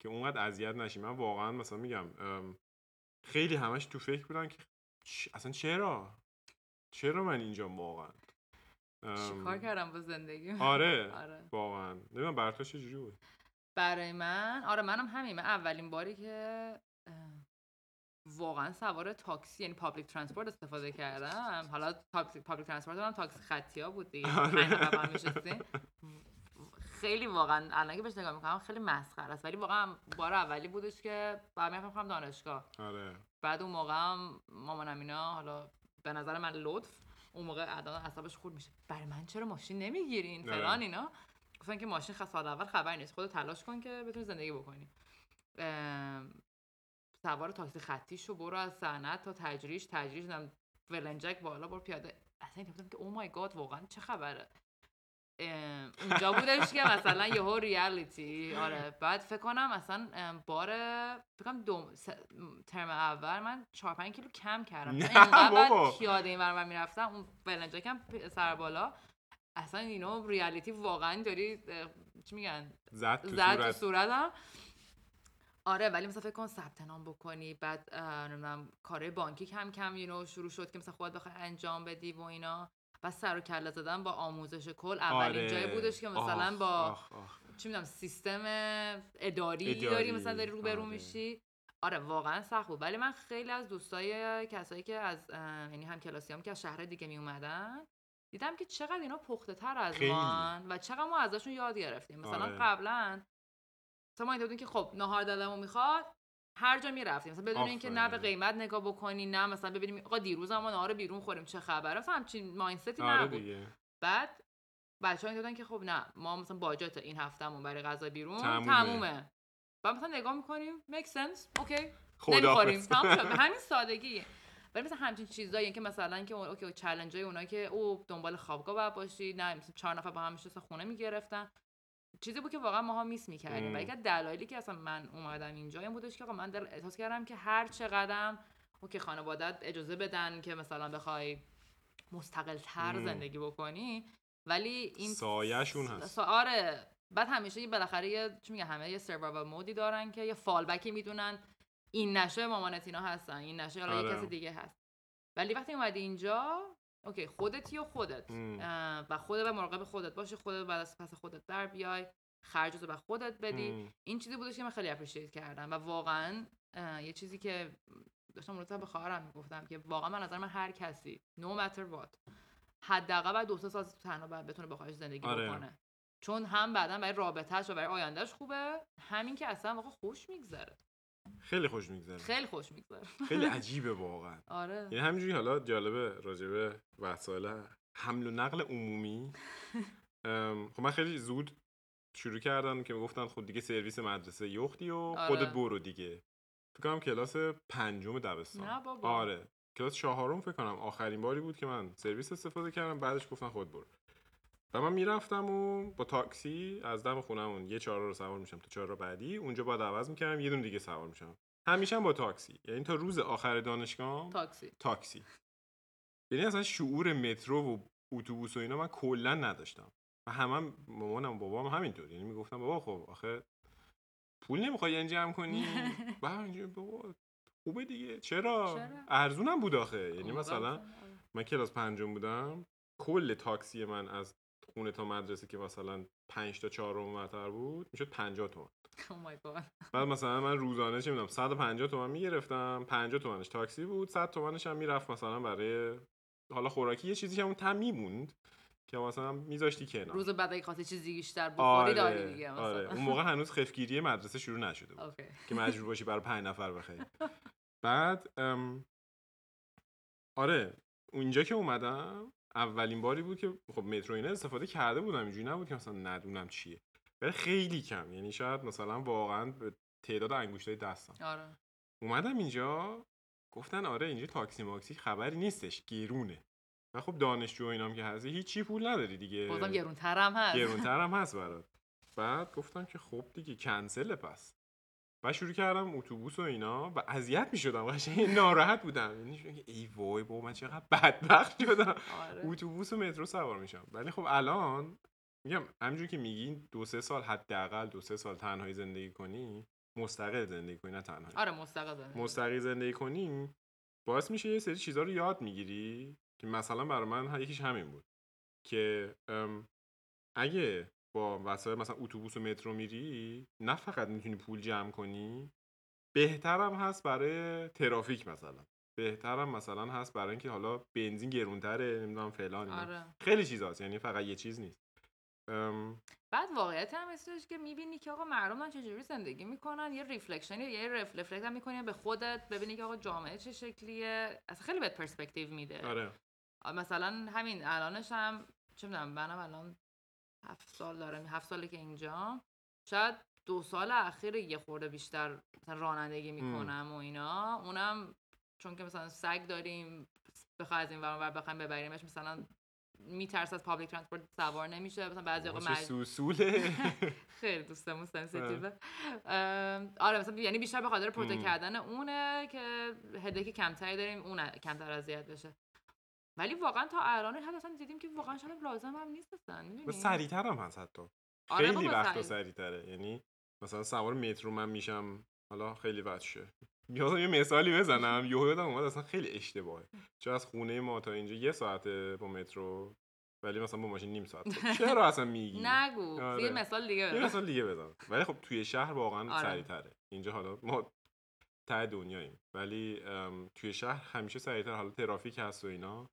که اونقدر اذیت نشی. من واقعا مثلا میگم خیلی همش تو فکر بودن که اصلا چرا؟ چرا من اینجا واقعا؟ چیکار کردم با زندگی آره. آره. واقعا. نمی‌دونم تو چجوری بود. برای من؟ آره منم همین من اولین باری که واقعا سوار تاکسی یعنی public transport استفاده کردم. حالا تاکسی public transport هم تاکسی خطی ها بود دیگه. آره. خیلی واقعا الان که بهش نگاه می‌کنم خیلی مسخره است. ولی واقعا بار اولی بودش که بعد می‌رفتم دانشگاه. آره. بعد اون موقع هم مامانم اینا حالا به نظر من لطف اون موقع الان اعصابش خورد میشه برای من چرا ماشین نمی‌گیرین؟ آره. فلان اینا. گفتن که ماشین سال اول خبری نیست. خودت تلاش کن که بتونی زندگی بکنی. سوار تاکسی خطی شو برو از صنعت تا تجریش. تجریش نم ولنجک بالا برو پیاده. اصلا این که او مای گاد واقعا چه خبره؟ اونجا بودش که مثلا یهو ریالیتی آره. بعد فکر کنم مثلا بار فکر کنم دوم س- ترم اول من 4 5 کیلو کم کردم. نه بابا. پیاده این ور می‌رفتم. اون پ- سر بالا. اصلا اینو ریالیتی واقعا داری چی میگن؟ زد تو صورت. صورتم. آره ولی مثلا فکر کن ثبت نام بکنی بعد نمی‌دونم کارهای بانکی کم کم یو شروع شد که مثلا خودت بخوای انجام بدی و اینا. و سر و کله زدن با آموزش کل. اولین آره. جایی بودش که مثلا آخ، با آخ، آخ. چی می‌دونم سیستم اداری, اداری، داری مثلا داری روبرو آره. میشی. آره واقعا سخت بود. ولی من خیلی از دوستای کسایی که از یعنی هم کلاسیام که از شهر دیگه می اومدن دیدم که چقدر اینا پخته تر از خیلی. و چقدر ما ازشون یاد گرفتیم مثلا آره. قبلا مثلا ما بودیم که خب نهار دادمو می‌خواد هر جا می‌رفتیم مثلا بدون اینکه نه به. قیمت نگاه بکنی نه مثلا ببینیم آقا دیروز ما نهار بیرون خوریم چه خبره مثلا همچین مایندستی آره نبود دیگه بعد بچه ها دادن که خب نه ما مثلا budget این هفتهمون برای غذا بیرون تمومه. تمومه بعد مثلا نگاه می‌کنیم make sense okay. نمی‌خوریم تمام شد همین سادگی ولی مثلا همچین چیزایی که مثلا که اون- okay چالش های اونایی که او دنبال خوابگاه باید باشی نه مثلا چهار نفر با هم نشسته خونه می‌گرفتن چیزی بود که واقعا ماها miss می‌کردیم. و یکی دلایلی که اصلا من اومدم اینجا این بودش که آقا من دل احساس کردم که هر چقدرم okay خانوادت اجازه بدن که مثلا بخوای مستقل تر. زندگی بکنی ولی این سایه‌شون هست. آره بعد همیشه یه بالاخره یه چی میگه همه یه survival mode ی دارن که یه fallback ی می‌دونن این نشه مامانت اینا هستن این نشه حالا یه آره. کسی دیگه هست ولی وقتی اومدی اینجا okay خودتی و خودت ام. و خودت و مراقب خودت باشی خودت بعد از پس خودت در بیای خرجت رو به خودت بدی ام. این چیزی بودش که من خیلی appreciate کردم و واقعا یه چیزی که داشتم مرتب به خواهرم می‌گفتم که واقعا من نظر من هر کسی no matter what حداقل بعد دو سه سال تنها باید بتونه با خودش زندگی آره. بکنه چون هم بعدا برای رابطهش و برای آیندهش خوبه همین که اصلا واقعا خوش میگذره خیلی خوش میگذره. خیلی خوش میگذره. خیلی عجیبه واقعا. آره. یعنی همینجوری حالا جالبه راجبه وسایل حمل و نقل عمومی. خب من خیلی زود شروع کردم که گفتن خود دیگه سرویس مدرسه یختی و آره. خودت برو دیگه. فکر کنم کلاس پنجم دبستان. نه بابا. آره. کلاس چهارم فکر کنم. آخرین باری بود که من سرویس استفاده کردم. بعدش گفتن خود برو. و من می‌رفتم و با تاکسی از دم خونمون یه چهار رو سوار میشم تا چهار بعدی. اونجا باید عوض می‌کردم یه دونه دیگه سوار میشم همیشه هم با تاکسی. یعنی تا روز آخر دانشگاه تاکسی. تاکسی. یعنی اصلا شعور مترو و اتوبوس و اینا من کلا نداشتم. و همه هم مامانم و بابام همینطور. یعنی می‌گفتم بابا خب آخه پول نمی‌خوای یعنی جمع کنی. بابا خوبه دیگه. چرا, چرا؟ ارزونم بود آخه. یعنی مثلا- من کلاس پنجم بودم کل تاکسی من از خونه تا مدرسه که مثلا 5 تا 4 اونورتر بود می‌شد 50 تومن. Oh. بعد مثلا من روزانه چه می‌دونم 150 تومن می‌گرفتم 50 تومنش تاکسی بود 100 تومنش هم می‌رفت مثلا برای حالا خوراکی یه چیزی که اون تم میموند که مثلا میذاشتی کنار. روز بعد اگه خواستی چیزی بیشتر بخوری آره داری دیگه مثلا. آره اون موقع هنوز خفگیری مدرسه شروع نشده بود. اوکی. که مجبور باشی برای پنج نفر بخری. بعد ام، آره اونجا که اومدم اولین باری بود که خب مترو اینا استفاده کرده بودم اینجوری نبود که مثلا ندونم چیه. ولی خیلی کم. یعنی شاید مثلا واقعا به تعداد انگشتای دستم. آره. اومدم اینجا گفتن آره اینجا تاکسی ماکسی خبری نیستش گرونه و خب دانشجو و اینام که هستی هیچی پول نداری دیگه. بازم گرونتر هم هست. گرونتر هم هست برات. بعد گفتم که خب دیگه کنسله پس. و شروع کردم اتوبوس و اینا و اذیت می شدم قشنگ ناراحت بودم. یعنی ای وای بابا من چقدر بدبخت شدم. آره. اتوبوس و مترو سوار میشم. ولی خب الان میگم همینجوری که میگی دو سه سال حداقل دو سه سال تنهایی زندگی کنی مستقل زندگی کنی نه تنهایی. آره مستقل زندگی. مستقل زندگی کنی باعث میشه یه سری چیزها رو یاد می‌گیری که مثلا برای من یکیش همین بود که اگه با وسایل مثلا اتوبوس و مترو میری؟ نه فقط می‌تونی پول جمع کنی. بهترم هست برای ترافیک مثلا. بهترم مثلا هست برای اینکه حالا بنزین گرونتره نمی‌دونم فلان. آره. خیلی چیزاست یعنی فقط یه چیز نیست. ام، بعد واقعیت هم هستش که می‌بینی که آقا مردم دارن چجوری زندگی می‌کنن. یه reflection یه reflect هم می‌کنی به خودت. ببینی که آقا جامعه چه شکلیه. اصلا خیلی بهت پرسپکتیو میده. آره. مثلا همین الانش هم چه می‌دونم منم الان هفت سال دارم. هفت ساله که اینجا. شاید دو سال اخیر یه خورده بیشتر مثلا رانندگی می‌کنم و اینا. اونم چون که مثلا سگ داریم بخواه از این ور بخوایم ببریمش مثلا میترسه از public transport سوار نمیشه. مثلا بعضی چه مج... سوسوله. خیلی دوستمون sensitive ه ام، آره مثلا یعنی بیشتر به خاطر protect. کردن اونه که هدک کمتری داریم اون کمتر اذیت بشه. ولی واقعا تا الان حد اصلا دیدیم که واقعا شاید لازم هم نیست اصلا می‌دونی؟ سریعتر هم هست حتی. آره خیلی وقتا سریع. سریعتره. یعنی مثلا سوار مترو من میشم حالا خیلی بد شه. یادم یه مثالی بزنم. یهو یادم اومد اصلا خیلی اشتباهه. چون از خونه ما تا اینجا یه ساعته با مترو ولی مثلا با ماشین نیم ساعت. چرا اصلا میگی؟ نگو. آره. یه مثال دیگه یه بزن. مثال دیگه بزن ولی خب توی شهر واقعا آره. سریعتره. اینجا حالا ما ته دنیاییم. ولی توی شهر همیشه سریعتر. حالا ترافیک هست و اینا.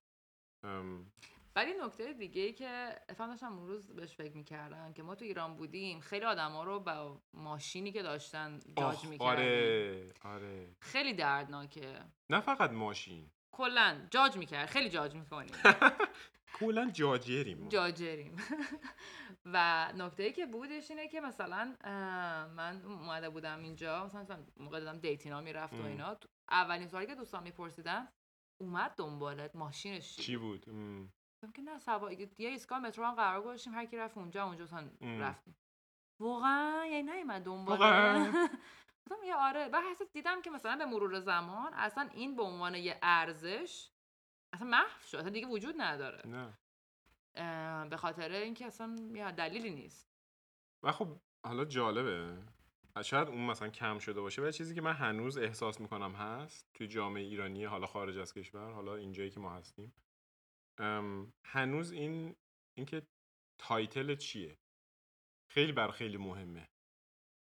ولی نکته دیگه ای که اتفاقا داشتم اون روز بهش فکر می‌کردم که ما تو ایران بودیم خیلی آدما رو با ماشینی که داشتن جاج می‌کردیم. آره آره. خیلی دردناکه. نه فقط ماشین. کلا جاج می‌کرد خیلی جاج می‌کنیم. کلا جاجریم. جاجریم. و نکته ای که بودش اینه که مثلا من اومده بودم اینجا مثلا موقع دادم دیتینا می‌رفت و. اینا. اولین سوالی که دوستان میپرسیدن اومد دنبالت ماشینش چی بود؟ که نه سوا یه ایستگاه مترو هم قرار گذاشتیم هر کی رفت اونجا اونجا ام. رفتیم. واقعا؟ یعنی نیومد دنباله واقعا؟ گفتم یه آره. و حسیت دیدم که مثلا به مرور زمان اصلا این به عنوان یه ارزش اصلا محو شد. اصلا دیگه وجود نداره. نه. به خاطر اینکه اصلا یه دلیلی نیست. و خب حالا جالبه. شاید اون مثلا کم شده باشه ولی چیزی که من هنوز احساس می‌کنم هست توی جامعه ایرانی حالا خارج از کشور حالا اینجایی که ما هستیم هنوز این اینکه تایتل چیه؟ خیلی بر خیلی مهمه.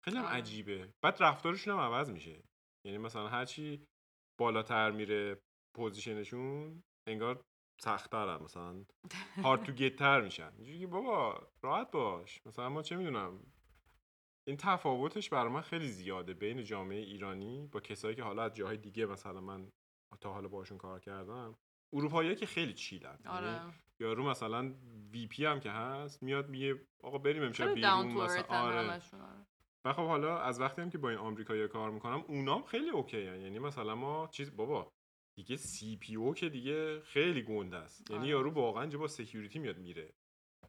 خیلی هم. عجیبه. بعد رفتارشون هم عوض میشه. یعنی مثلا هرچی بالاتر میره position شون انگار سختترن مثلا hard to get تر میشن. اینجوری که بابا راحت باش. مثلا ما چه می‌دونم؟ این تفاوتش برای من خیلی زیاده بین جامعه ایرانی با کسایی که حالا از جاهای دیگه مثلا من تا حالا باشون کار کردم اروپایی که خیلی chill ن آره یعنی یارو مثلا VP هم که هست میاد میگه آقا بریم امشب بیرون مثلا آره آره. و خب حالا از وقتی هم که با این آمریکایی کار می‌کنم اونام خیلی okay هن. یعنی مثلا ما چیز بابا دیگه CPO که دیگه خیلی گنده است یعنی آره. یارو واقعا با security میاد میره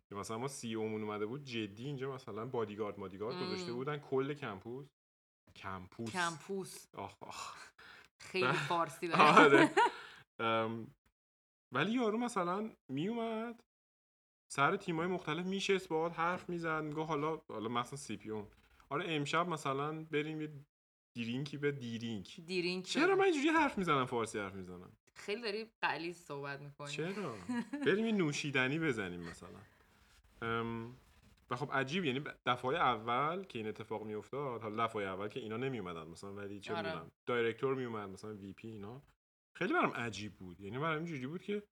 که مثلا ما CEO مون اومده بود جدی اینجا مثلا بادیگارد مادیگارد. گذاشته بودن کل campus. campus. campus. آخ آخ. خیلی. فارسی داره ولی یارو مثلا میومد سر تیمای مختلف میشست باهات حرف می‌زد میگه حالا حالا مثلا CPO ن. آره امشب مثلا بریم یه دیرینکی به دیرینک. دیرینگ چرا من اینجوری حرف می‌زنم فارسی حرف می‌زنم؟ خیلی داری قلیز صحبت می‌کنی. چرا؟ بریم یه نوشیدنی بزنیم مثلا. و خب عجیب یعنی دفعه اول که این اتفاق میافتاد حالا دفعه اول که اینا نمی اومدن مثلا ولی چه آره. می‌دونم دایرکتور می اومد مثلا وی پی اینا. خیلی برام عجیب بود یعنی برام اینجوری بود که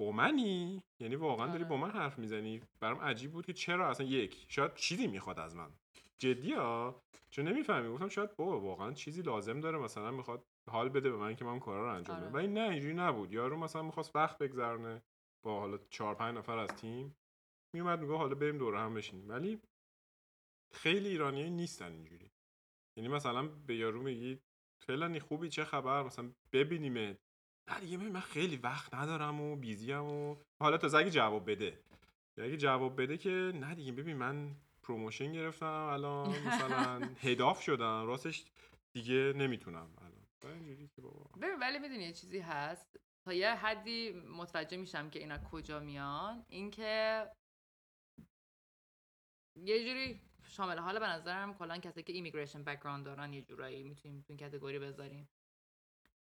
با منی؟ یعنی واقعا داری آره. با من حرف می‌زنی؟ برام عجیب بود که چرا اصلا یک شاید چیزی می‌خواد از من. جدی ها؟ چون نمی‌فهمی. گفتم شاید بابا واقعا چیزی لازم داره مثلا می‌خواد حال بده به من که من کارا رو انجام بدم. آره. ولی نه اینجوری نبود. یارو مثلا می‌خواست وقت بگذرونه با حالا چهار پنج نفر از تیم. میومد میگه حالا بریم دور هم بشینیم. ولی خیلی ایرانی نیستن اینجوری. یعنی مثلا به یارو میگی فلانی خوبی چه خبر؟ مثلا ببینیمت. نه دیگه من خیلی وقت ندارم و بیزیم و حالا تا اگه جواب بده. اگه جواب بده که نه دیگه ببین من promotion گرفتم الان مثلا head of شدم راستش دیگه نمی‌تونم الان. ببین ولی می‌دونی یه چیزی هست؟ تا یه حدی متوجه میشم که اینا کجا میان اینکه یه جوری شامل حال به نظرم کلا کسی که immigration background دارن یه جورایی می‌تونیم تو این category بذاریم.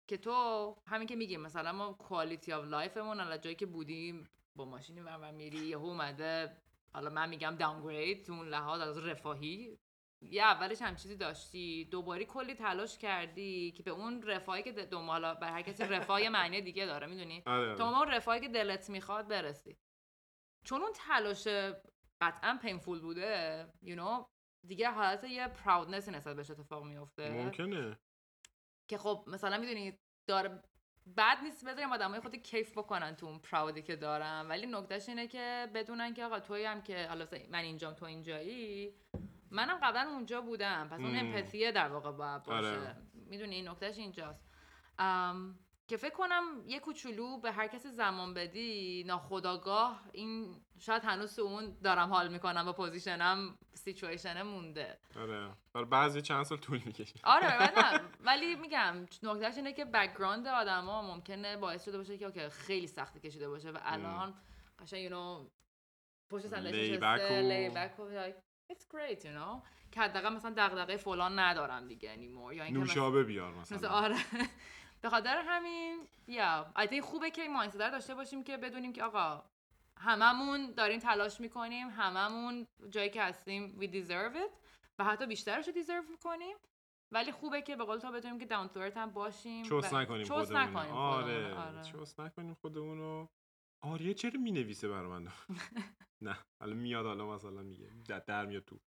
که تو همین که میگیم مثلا ما quality of life مون حالا جایی که بودیم با ماشینی ور میری یهو اومده حالا من میگم داونگرید تو اون لحاظ از رفاهی. یه اولش هم چیزی داشتی دوباره کلی تلاش کردی که به اون رفاهی که د- دنبال حالا بر هر کسی رفاه معنی دیگه داره می‌دونی؟ آره آره. اون رفاهی که دلت می‌خواد برسی. چون اون تلاش قطعا پینفول بوده you know, دیگه حالت یه پراودنس نسبت بهش اتفاق میفته ممکنه. که خب مثلا می‌دونی داره بد نیست بذاریم آدمای خود کیف بکنن تو اون پراودی که دارن. ولی نکتهش اینه که بدونن که آقا تویی هم که حالا من اینجام تو اینجایی منم قبلا اونجا بودم. پس اون. امپاتیه در واقع باید باشه. آره. می‌دونی این نکتهش اینجاست. ام، که فکر کنم یه کوچولو به هر کسی زمان بدی ناخداگاه این شاید هنوز تو اون دارم حال می‌کنم با پوزیشنم سیچویشنه مونده. آره. برای بعضی چند سال طول می‌کشه. آره ولی نه. ولی میگم نکتهش اینه که background آدما ممکنه باعث شده باشه که okay خیلی سختی کشیده باشه و الان قشنگ you know پشت صندلی نشسته lay back it's great you know. که حداقل مثلا دغدغه فلان ندارم دیگه anymore. یا اینکه مثلا نوشابه بیار مثلا. مثلا آره. به خاطر همین یا yeah. خوبه که این رو داشته باشیم که بدونیم که آقا هممون داریم تلاش می‌کنیم هممون جایی که هستیم we deserve it و حتی بیشترش رو deserve می‌کنیم. ولی خوبه که به قول تو بدونیم که down هم باشیم چوس نکنیم چوس خودمون نکنیم آره خودمون، آره. چوس نکنیم خودمونو. آریه چرا می‌نویسه برای من؟ نه حالا میاد حالا مثلا میگه در, میاد تو.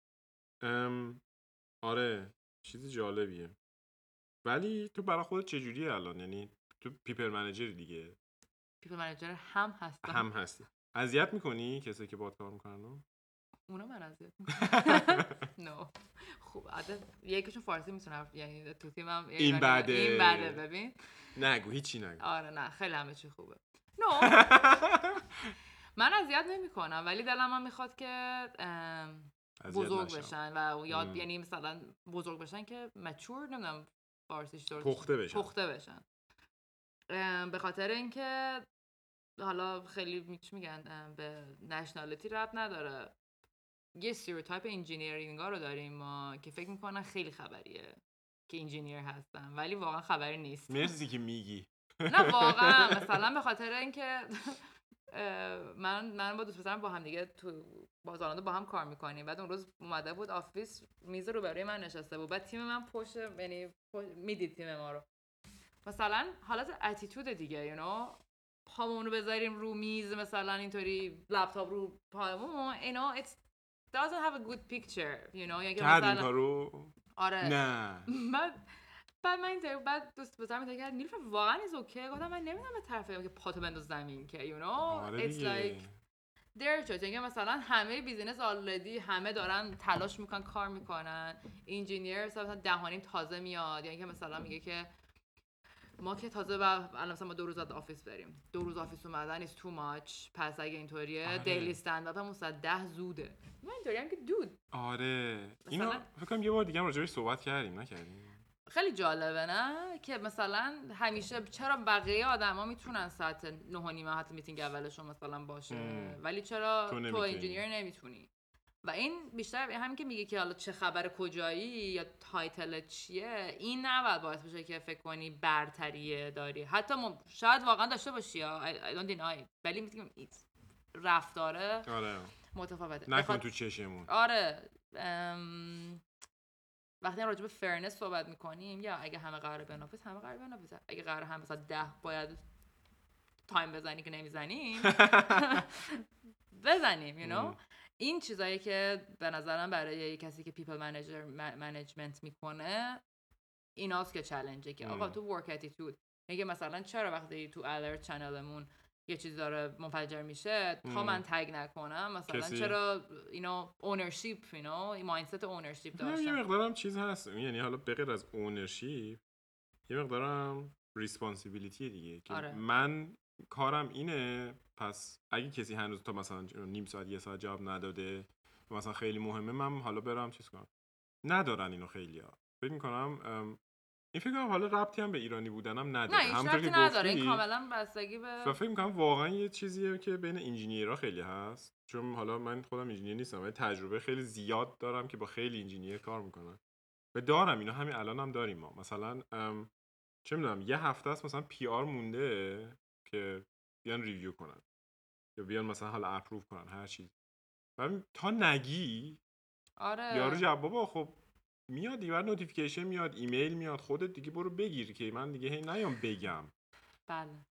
آره چیز جالبیه. ولی تو برای خودت چجوریه الان؟ یعنی تو people manager ی دیگه؟ people manager هم هستم. هم هستی. اذیت می‌کنی کسی که باهات کار می‌کنن اونا من اذیت نو خوب. عادت یکیشون فارسی می‌تونه یعنی تو تیمم این بده. این بده ببین. نگو هیچی نگو. آره نه خیلی همه چی خوبه. نو من اذیت نمی کنم ولی دلم هم می‌خواد که بزرگ. بشن و یاد. یعنی مثلا بزرگ بشن که مچور نمی‌دونم فارسیش درست پخته بشن. پخته بشن. به خاطر اینکه حالا خیلی چی میگن به nationality ربط نداره. یه stereotype engineering ها رو داریم ما که فکر می‌کنن خیلی خبریه که engineer هستن ولی واقعا خبری نیست مرسی که میگی. نه واقعا. مثلا به خاطر اینکه من من با دوست پسرم با هم دیگه تو زالاندو با هم کار می‌کنیم. بعد اون روز اومده بود office میز رو برای من نشسته بود. بعد تیم من پشت یعنی می‌دید تیم ما رو. مثلا حالت attitude دیگه you know پامون رو بذاریم رو میز مثلا اینطوری لپتاپ رو پامون اینا it's doesn't have a good picture you know. یعنی مثلا کارو آره. نه. بعد بعد من اینطوری بعد دوست پسرم اینطوری کرد. نیلوفر واقعا is okay. گفتم من نمی‌دونم به طرف که پاتو بنداز زمین که you know. آره it's دیگه. like their choice یعنی مثلا همه business already همه دارن تلاش می‌کنن کار می‌کنن. engineer مثلا ده و نیم تازه میاد. یعنی که مثلا میگه که ما که تازه و الان مثلا ما دو روز بعد office بریم. دو روز office اومدن is too much. پس اگه اینطوریه. daily stand-up هم ده زوده. من اینطوری هم که dude. آره. اینو فکر کنم یه بار دیگه هم راجعش صحبت کردیم. نکردیم. خیلی جالبه نه؟ که مثلا همیشه چرا بقیه آدما می‌تونن ساعت نه و نیمه حتی میتینگ اولشون مثلا باشه؟ مم. ولی چرا تو تو. engineer نمی‌تونی؟ و این بیشتر همین که میگه که حالا چه خبر کجایی یا title چیه این نباید باعث بشه که فکر کنی برتریه داری. حتی ما شاید واقعا داشته باشی یا I, I ولی میگم رفتاره آره. متفاوته. نکن تو چشمون. آره. ام، وقتی راجع به fairness صحبت می‌کنیم یا اگه همه قراره بیان آفیس همه قراره بیان office اگه قراره هم مثلا ده باید تایم بزنی که نمی‌زنیم بزنیم you know. این چیزایی که به نظرم برای یه کسی که people manager management می‌کنه ایناست که challenge ه که آقا. تو work attitude میگه مثلا چرا وقتی تو alert channel مون یه چیزی داره منفجر میشه تا. من tag نکنم مثلا کسی- چرا اینو ownership اینو این mindset ownership نه، یه داشتم مقدارم چیز هست یعنی حالا بغیر از ownership یه مقدارم responsibility دیگه که آره. من کارم اینه پس اگه کسی هنوز تا مثلا نیم ساعت یه ساعت جواب نداده مثلا خیلی مهمه من حالا برم چیز کنم ندارن اینو خیلی ها فکر می‌کنم این فکر کنم حالا ربطی هم به ایرانی بودنم نه نداره. این همونطور شرطی که نداره. این کاملا بستگی به و فکر می‌کنم واقعا یه چیزیه که بین انجینیرها خیلی هست. چون حالا من خودم انجینیر نیستم ولی تجربه خیلی زیاد دارم که با خیلی انجینیر کار می‌کنم و دارم اینو همین الان هم داریم ما. مثلا چه می‌دونم یه هفته است مثلا PR مونده که بیان review کنن. یا بیان مثلا حالا approve کنن هر چیز و تا نگی آره. یارو جواب بابا خب میاد دیگه notification میاد ایمیل میاد خودت دیگه برو بگیر که من دیگه هی نیام بگم. بله.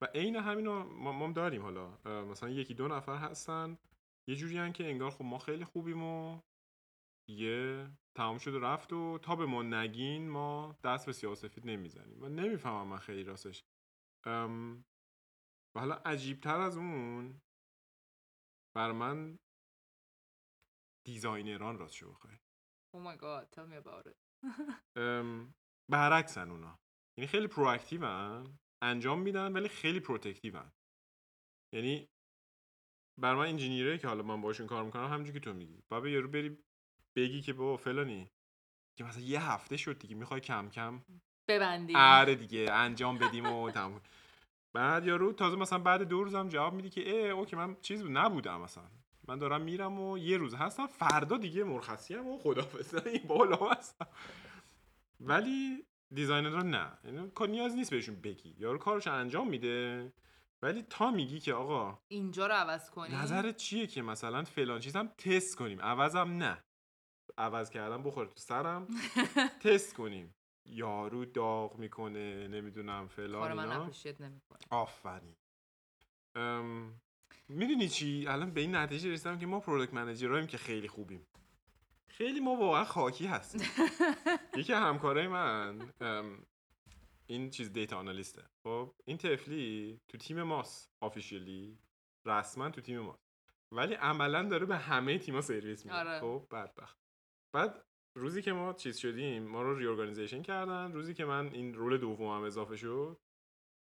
و عین همینو ما, داریم حالا. مثلا یکی دو نفر هستن. یه جوری هن که انگار خب ما خیلی خوبیم و یه تمام شد و رفت و تا به ما نگین ما دست به سیاه و سفید نمی‌زنیم. من نمی‌فهمم من خیلی راستش. و حالا عجیب تر از اون بر من designer ان راست شو بخوای. Oh my god tell me about it. ام، برعکسن اونا. یعنی خیلی proactive ان انجام میدن ولی خیلی protective ان. یعنی بر من engineer ه که حالا من باشون کار می‌کنم همونجوری که تو میگی. بابا یارو بری بگی که بابا فلانی. که مثلا یه هفته شد دیگه می‌خوای کم کم ببندی آره دیگه انجام بدیم و تموم. بعد یارو تازه مثلا بعد دو روزم جواب میدی که اه okay من چیز بود نبودم مثلا. من دارم میرم و یه روز هستم فردا دیگه مرخصی هم و خدافظ این بالا هستم. ولی designer ها نه. یعنی کار نیاز نیست بهشون بگی. یارو کارش انجام میده. ولی تا میگی که آقا اینجا رو عوض کنی؟ نظرت چیه که مثلا فلان چیز هم تست کنیم؟ عوضم نه. عوض کردم بخوره تو سرم. تست کنیم. یارو داغ می‌کنه نمی‌دونم کار فلان من اینا. appreciate نمی‌کنه آفرین. می‌دونی چی؟ الان به این نتیجه رسیدم که ما product manager اییم که خیلی خوبیم. خیلی ما واقعا خاکی هستیم. یکی از همکارای من این چیز data analyst ه خب این طفلی تو تیم ماست officially رسما تو تیم ماست. ولی عملا داره به همه تیما سرویس میده. آره. خب بدبخت. بعد روزی که ما چیز شدیم ما رو reorganization کردن. روزی که من این role دومم اضافه شد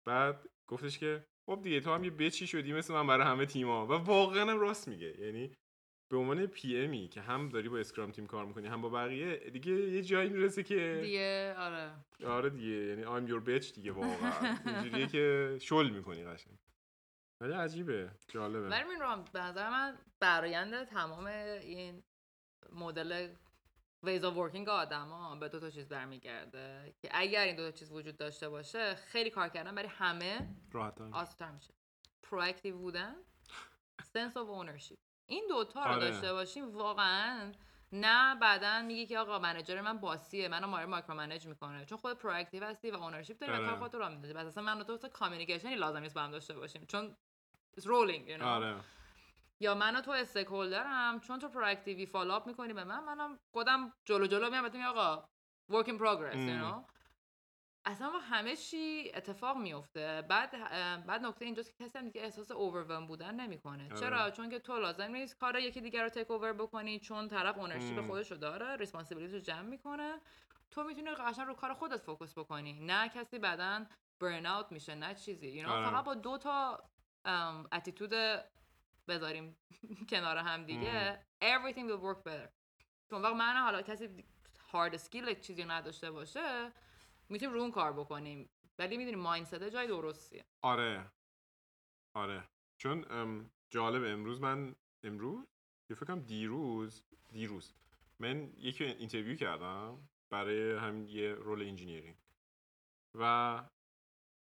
بعد گفتش که خب دیگه تو هم یه bitch ی شدی مثل من برای همه تیما و واقعا هم راست میگه. یعنی به عنوان PM ی که هم داری با scrum team کار می‌کنی هم با بقیه دیگه یه جایی می‌رسه که دیگه آره. آره دیگه. یعنی I'm your bitch دیگه واقعا. اینجوریه که شل می‌کنی قشنگ. ولی عجیبه. جالبه. ولی من به نظر من برایند تمام این مدل ways of working آدما به دو تا چیز برمیگرده که اگر این دو تا چیز وجود داشته باشه خیلی کار کردن برای همه راحت آسان‌تر میشه. proactive بودن sense of ownership. این دوتا رو آره. داشته باشیم واقعا نه بعدا میگی که آقا manager من bossy ـه منو ماره micromanage می‌کنه. چون خود proactive هستی و ownership داری و آره. کار خودت رو میندازی. پس اصلا من و تو اصلا communication ی لازم نیست با هم داشته باشیم. چون it's rolling you know آره. یا من و تو stakeholder م چون تو proactive ی follow up می‌کنی به من منم خودم جلو جلو میام میگم آقا work in progress you know اصلا همه چی اتفاق میفته بعد بعد نکته اینجاست که کسی هم دیگه احساس overwhelm بودن نمی‌کنه آره. چرا چون که تو لازم نیست کار یکی دیگر رو take over بکنی چون طرف ownership. خودش رو داره responsibility رو جمع می‌کنه تو می‌تونی قشنگ رو کار خودت فوکس بکنی نه کسی بعدا برن اوت میشه نه چیزی you know؟ آره. فقط با دو تا اتیتود بذاریم کنار هم دیگه everything will work better. چون وقت من حالا کسی هارد اسکیل چیزی نداشته باشه می‌تونیم رو اون کار بکنیم. ولی می‌دونی مایندست جای درستیه. آره. آره. چون جالب امروز من امروز؟ یه فکر کنم دیروز دیروز. من یکی interview کردم برای همین یه role engineering و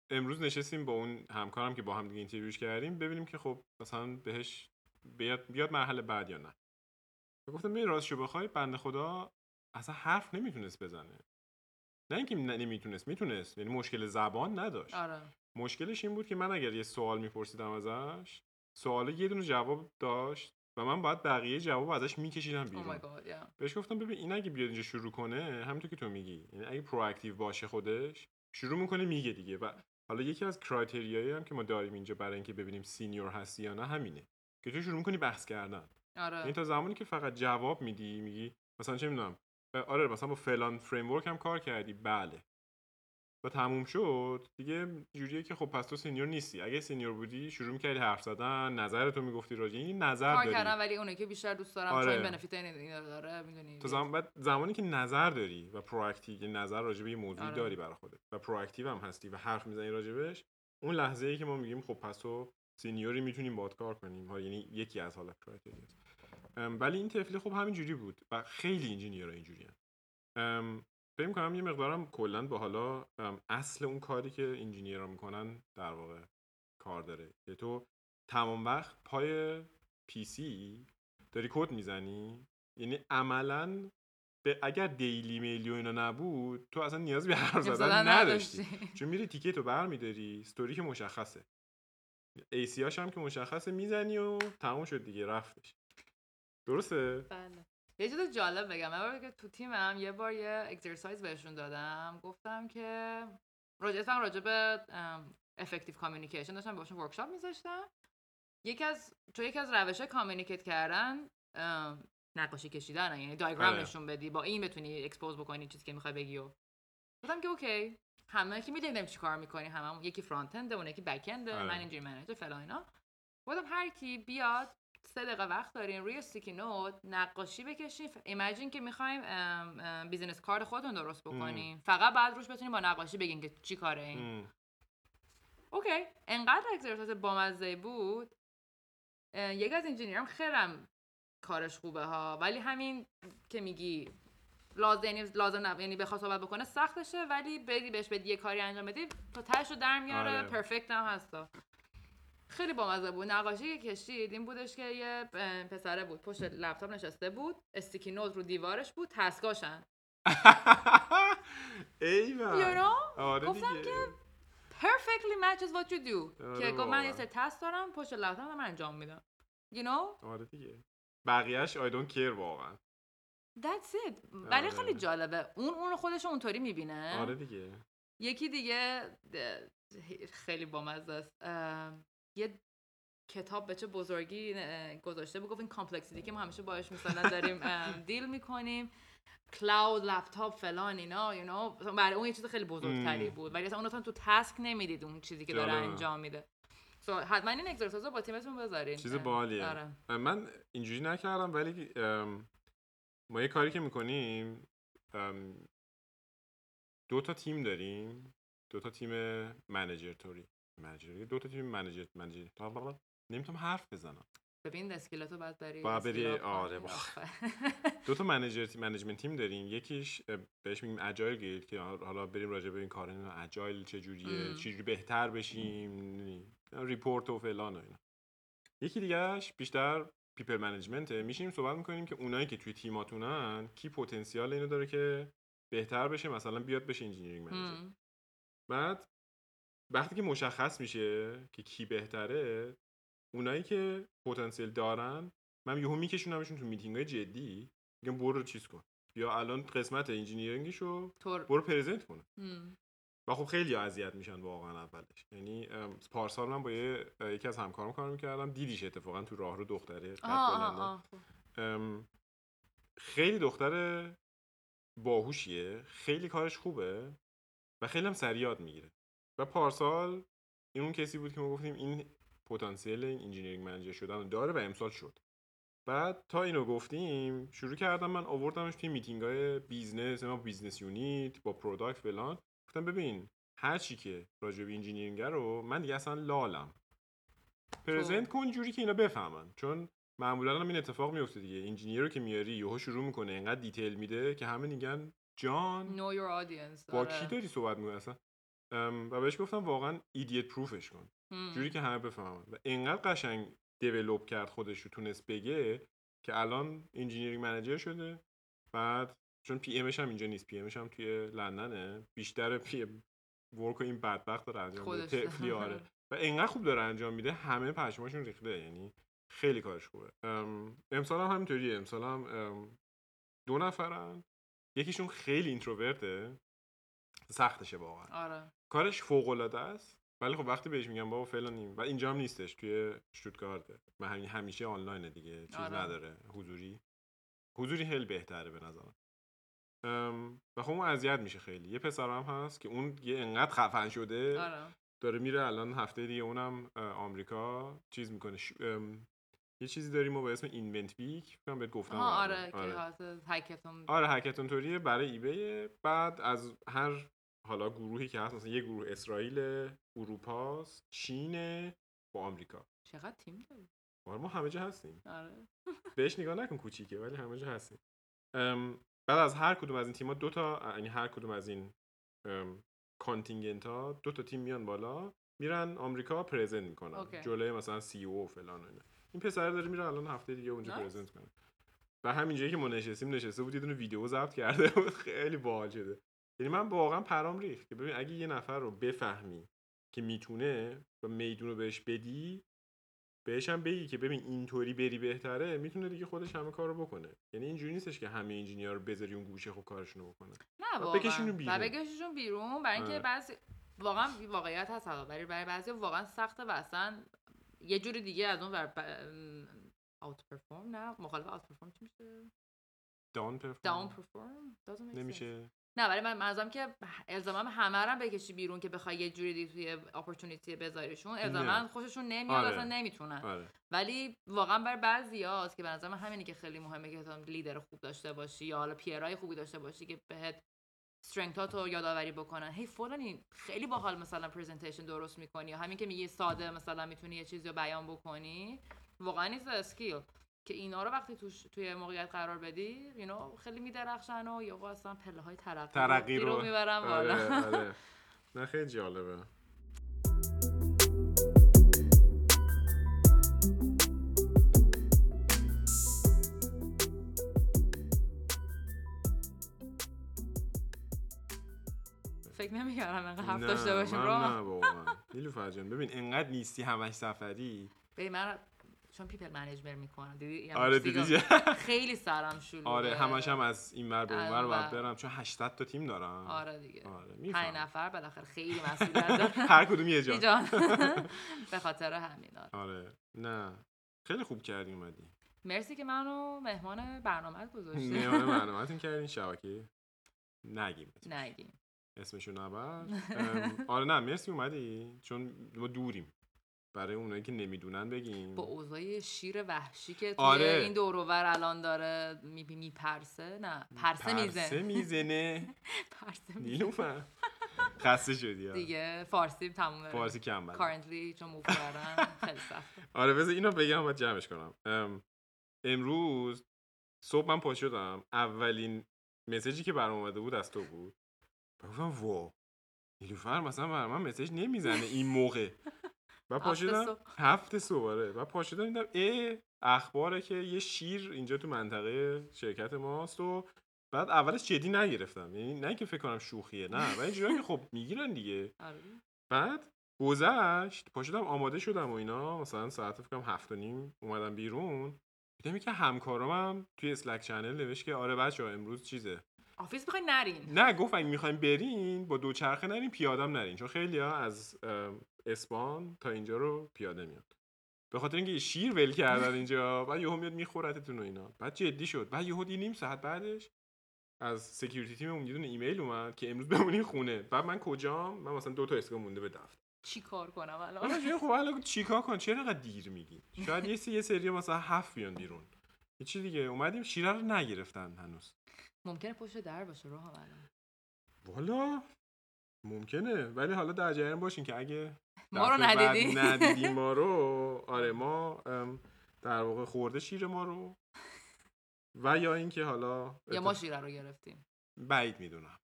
امروز نشستیم با اون همکارم که با هم دیگه interview ش کردیم ببینیم که خب مثلا بهش بیاد, بیاد مرحله بعد یا نه. و گفتم ببین راستشو بخوای بنده خدا اصلا حرف نمی‌تونست بزنه. نه اینکه نمی‌تونست می‌تونست. یعنی مشکل زبان نداشت. آره. مشکلش این بود که من اگر یه سوال میپرسیدم ازش سوال یه دونه جواب داشت و من باید بقیه جواب ازش میکشیدم oh بیرون my god yeah. بهش گفتم ببین این اگه بیاد اینجا شروع کنه همونطور که تو میگی. یعنی اگه proactive باشه خودش شروع می‌کنه میگه دیگه و حالا یکی از criteria یی هم که ما داریم اینجا برای اینکه ببینیم senior هستی یا نه همینه که تو شروع می‌کنی بحث کردن. آره. یعنی تا زمانی که فقط جواب میدی میگی مثلا چه می‌دونم آره مثلا با فلان framework کار کردی بله. و تموم شد دیگه جوریه که خب پس تو senior نیستی. اگه senior بودی شروع می‌کردی حرف زدن نظرتو می‌گفتی راجع این نظر کار داری. کردم ولی اونایی که بیشتر دوست دارم آره. چون benefit این داره می‌دونی. تو زم... بعد زمانی که نظر داری و proactive یه نظر راجع به یه موضوعی آره. داری برای خودت و proactive هم هستی و حرف می‌زنی راجبش اون لحظه ای که ما میگیم خب پس تو senior ی می‌تونیم بات کار کنیم. ها یعنی یکی از حالت ولی این طفلی خب همین جوری بود و خیلی engineer ها اینجوری فکر می‌کنم یه مقدارم کلا با حالا اصل اون کاری که engineer ها می‌کنن در واقع کار داره. که تو تمام وقت پای PC داری کد می‌زنی یعنی عملا به اگر daily میلی و اینا نبود تو اصلا نیاز به حرف زدن نداشتی. چون میری ticket رو برمیداری استوری که مشخصه. AC یاش هم که مشخصه می‌زنی و تموم شد دیگه رفتش. درسته؟ بله. یه چیز جالب بگم. من که تو تیمم یه بار یه exercise بهشون دادم. گفتم که راجع راجع به effective communication داشتم باشون workshop میذاشتم. یکی از تو یکی از روش communicate کردن نقاشی کشیدن یعنی diagram. نشون بدی با این بتونی expose بکنی چیزی که می‌خوای بگی و گفتم که okay. همه که می‌دونیم چی کار می‌کنی. هممون یکی front-end ه اون یکی back-end ه آره. من اینجوری manager فلان اینا. گفتم هر کی بیاد سه دقیقه وقت دارین روی sticky note نقاشی بکشین imagine که می‌خوایم بیزینس کارت خودتون درست بکنین فقط بعد روش بتونین با نقاشی بگین که چی کاره این. okay. انقدر exercise بامزه بود. یکی از engineer م خیرم کارش خوبه ها. ولی همین که میگی لازم یعنی لازم نه یعنی بخواد صحبت بکنه سختشه. ولی بدی بهش بدی یه کاری انجام بدی تا تهش رو در میاره آره. perfect هم هستا خیلی بامزه بود. نقاشی که کشید این بودش که یه پسره بود. پشت لپتاپ نشسته بود. استیکی نوت رو دیوارش بود. تسکاشن. know؟ آره گفتم. که perfectly matches what you do. آره که گفت من یه. سری تست دارم پشت لپتاپ من انجام میدم. You know? آره دیگه. بقیهش I don't care واقعا. That's it. ولی آره. خیلی جالبه. اون اون خودش اونطوری می‌بینه. آره دیگه. یکی دیگه خیلی بامزه است. یه کتاب به چه بزرگی گذاشته بود گفت این complexity که ما همیشه باش مثلا داریم deal می‌کنیم cloud لپتاپ فلان اینا you know برای اون یه چیز خیلی بزرگتری. بود ولی اصلا اون تو task نمی‌دید اون چیزی که داره. انجام میده so, حتما این exercise رو با تیمتون بذارین چیز اه، باحالیه. آره. من اینجوری نکردم ولی ما یه کاری که می‌کنیم دو تا تیم داریم دو تا تیم manager توری manager. دو تا تیم manager manager. نمی‌تونم حرف بزنم. ببین skill تو بعد بری باید بری- آره،. با- دو تا manager تیم management تیم داریم. یکیش بهش میگیم agile guild که حالا بریم راجع به این کار اینا agile چه جوریه. چجوری بهتر بشیم report و فلان و اینا. یکی دیگهش بیشتر people management میشیم صحبت می‌کنیم که اونایی که توی تیماتونن کی پتانسیال اینو داره که بهتر بشه مثلا بیاد بشه engineering manager. بعد وقتی که مشخص میشه که کی بهتره اونایی که پتانسیل دارن من یهو میکشونمشون تو میتینگ های جدی میگم برو چیز کن. یا الان قسمت engineering شو طور برو present کن. ام. و خب خیلی اذیت میشن واقعا اولش. یعنی پارسال من با یه یکی از همکارم کار می‌کردم. دیدیش اتفاقا تو راه رو دختره خیلی دختر باهوشیه خیلی کارش خوبه و خیلی هم سریع یاد می‌گیره. و پارسال این اون کسی بود که ما گفتیم این پتانسیل این engineering manager شدن رو داره و امسال شد. بعد تا اینو گفتیم شروع کردم من آوردمش توی میتینگ های business ما business unit با product فلان. گفتم ببین هر چی که راجع به engineering رو من دیگه اصلا لالم. present کن جوری که اینا بفهمن. چون معمولا هم این اتفاق میفته دیگه. engineer رو که میاری یهو شروع می‌کنه انقدر detail میده که همه میگن جان. Know your audience با آره. کی داری صحبت می‌کنی اصلا؟ و بهش گفتم واقعا idiot-proof ش کن. هم. جوری که همه بفهمن. و انقدر قشنگ develop کرد خودش رو تونست بگه که الان engineering manager شده. بعد چون PM ش هم اینجا نیست PM ش هم توی لندنه. بیشتر PM work این بدبخت داره انجام میده. تفلی آره. و انقدر خوب داره انجام میده همه پشماشون ریخته. یعنی خیلی کارش خوبه. ام، امسال هم همینطوریه. امسال هم دو نفرن. یکیشون خیلی اینتروورته. سختشه واقعا. آره. کارش فوق العاده است. ولی خب وقتی بهش میگم بابا فلانیم و اینجا هم نیستش توی شتوتگارت و همین همیشه آنلاینه دیگه. چیز آره. نداره. حضوری. حضوری خیلی بهتره به نظرم. و خب اون اذیت میشه خیلی. یه پسرم هست که اون یه انقدر خفن شده. آره. داره میره الان هفته دیگه اونم آمریکا. چیز می‌کنه. ش... ام، یه چیزی داریم ما به اسم اینونت ویک کنم بهت گفتم. آره حالت هکتون. آره هکتون توریه برای ایبی بعد از هر حالا گروهی که هست مثلا یه گروه اسرائیل اروپاست چین با آمریکا. چقدر تیم داری؟ آره ما همه جا هستیم. آره. بهش نگاه نکن کوچیکه ولی همه جا هستیم. بعد از هر کدوم از این تیم‌ها دو تا یعنی هر کدوم از این contingent ها دو تا تیم میان بالا میرن آمریکا present می‌کنن. Okay. جلوی مثلا CEO و فلان و اینا. این پسر داره میره الان هفته دیگه اونجا nice. present کنه و همینجایی که ما نشستیم نشسته بود یه دونه ویدیو ضبط کرده بود. خیلی باحال شده. یعنی من واقعا پرام ریخت که ببین اگه یه نفر رو بفهمی که می‌تونه و میدون رو بهش بدی بهش هم بگی که ببین اینطوری بری بهتره می‌تونه دیگه خودش همه کار رو بکنه. یعنی اینجوری نیستش که همه engineer رو بذاری اون گوشه خب کارشون رو بکنه. نه واقعا. بکشونون بیرون. و بکششون بیرون برای اینکه آره. بعضی واقعا واقعیت هست حالا برای برای بعضی واقعا سخته و اصلا یه جوری دیگه از اون ور اوت پرفورم نه؟ مخالف اوت پرفورم چی میشه؟ دان پرفورم داون پرفورم نمیشه. نه ولی من منظورم که الزاما همه رو بکشی بیرون که بخوای یه جوری دیگه توی اپورتونیتی بذاریشون. الزاما. خوششون نمیاد آره. اصلا نمی‌تونن. آره. ولی واقعا بر بعضی هاست که به نظر من همینی که خیلی مهمه که تو لیدر خوب داشته باشی یا حالا پیرای خوبی داشته باشی که بهت استرنگتاتو یادآوری بکنن. هی فلانی خیلی باحال مثلا پرزنتیشن درست می‌کنی یا همین که میگی ساده مثلا می‌تونی یه چیزی رو بیان بکنی. واقعا نیست اسکیل که اینا رو وقتی توش توی موقعیت قرار بدی know, خیلی میدرخشن و یا اصلا پله های ترقی, ترقی رو رو می‌برن بالا. آره. آره نه خیلی جالبه. فکر نمی‌کردم انقدر حرف داشته باشیم نه واقعا. نیلوفر جان ببین انقدر نیستی همش سفری؟ ببین من چون people management می‌کنم. دیدی؟ یه آره دیدی؟ خیلی سرم شلوغه. آره همش هم از این ور به اون ور. باید برم. چون 80 تا تیم دارم. آره دیگه. آره پنج نفر بالاخره خیلی مسئولیت داره هر کدوم یه جا جان. به خاطر همین آره. آره. نه. خیلی خوب کردی اومدی. مرسی که منو مهمان برنامه گذاشتی. میانه برنامه‌تون کردین. شبکه نگیم. نگیم. اسمشو نبر. آره نه مرسی اومدی. چون ما دوریم. برای اونایی که نمی‌دونن بگیم. با اوضاع شیر وحشی که توی آره. این دور و ور الان داره می می‌پرسه نه. پرسه پرسه میزه می‌زنه. پرسه نیلوفر. خسته شدی آره. دیگه فارسی تمومه فارسی کم بلد کارنتلی چون موو کردن خیلی سخته آره بذار اینو بگم و جمعش کنم. ام، امروز صبح من پا شدم. اولین مسیجی که برام اومده بود از تو بود. گفتم وا نیلوفر مثلا برام من مسیج نمی‌زنه این موقع. و پا هفت شدم صبح. هفت صبح آره. و پا شدم دیدم اه اخباره که یه شیر اینجا تو منطقه شرکت ماست و بعد اولش جدی نگرفتم. یعنی نه که فکر کنم شوخیه نه. و اینجوری که خب می‌گیرن دیگه. آره. بعد گذشت پا شدم آماده شدم و اینا. مثلا ساعت فکر کنم هفت و نیم اومدم بیرون. دیدم که همکارم هم توی Slack channel نوشت که آره بچه امروز چیزه. office می‌خوای نرین؟ نه گفت اگه می‌خوایم برین با دوچرخه نرین پیادم نرین. چون خیلی ها از اسپاندا تا اینجا رو پیاده میاد. به خاطر اینکه شیر ول کردن اینجا بعد یهو میاد میخورتتون و اینا. بعد جدی شد. بعد یهو نیم ساعت بعدش از security تیممون یه دونه ایمیل اومد که امروز بمونین خونه. بعد من کجام؟ من مثلا دو تا ایستگا مونده به دفتر چی کار کنم الان؟ خب حالا چیکار کن؟ چرا انقدر دیر میگی؟ شاید یه سری سری مثلا هفت بیان بیرون. چی دیگه. اومدیم شیره رو نگرفتن هنوز. ممکنه پشت در باشه راه الان. والا؟ ممکنه. ولی حالا در جریان باشین که اگه ما رو ندیدی. ندیدی ما رو آره ما در واقع خورده شیر ما رو. و یا اینکه حالا یا ما شیره رو گرفتیم. بعید می‌دونم.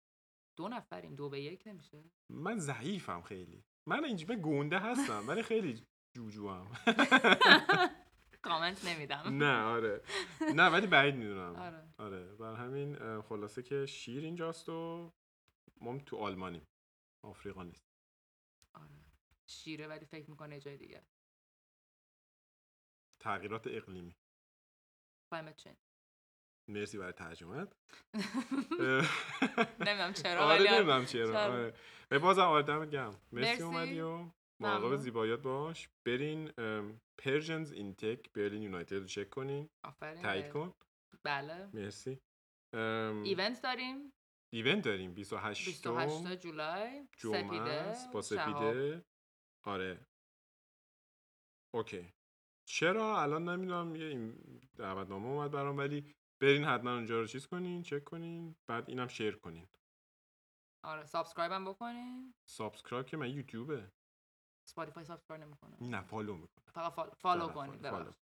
دو نفریم دو به یک نمیشه. من ضعیفم خیلی. من اینجا من گنده هستم ولی خیلی جوجو هم کامنت نمیدم. نه آره. نه ولی بعید می‌دونم. آره. آره. بر همین خلاصه که شیر اینجاست و ما تو آلمانیم. آفریقا نیست. آره. شیره ولی فکر می‌کنه جای دیگه. تغییرات اقلیمی. Climate change. مرسی برای ترجمت نمی‌دونم چرا آره ولی نمی‌دونم چرا؟ آره. و بازم آره دمت گرم مرسی. اومدی و مراقب. زیباییات باش. برین Persians in Tech Berlin United رو چک کنین. تایید به- کن. بله. مرسی. event داریم. event داریم 28 28 جولای جمعه سپیده با شهاب. سپیده. آره. Okay. چرا؟ الان نمی‌دونم یه دعوتنامه اومد برام ولی برین حتما اونجا رو چیز کنین چک کنین بعد اینم share کنین. آره subscribe هم بکنین. subscribe که من یوتیوبه. اسپاتیفای subscribe نمی‌کنه نه follow می‌کنم. فقط follow, follow. کنین.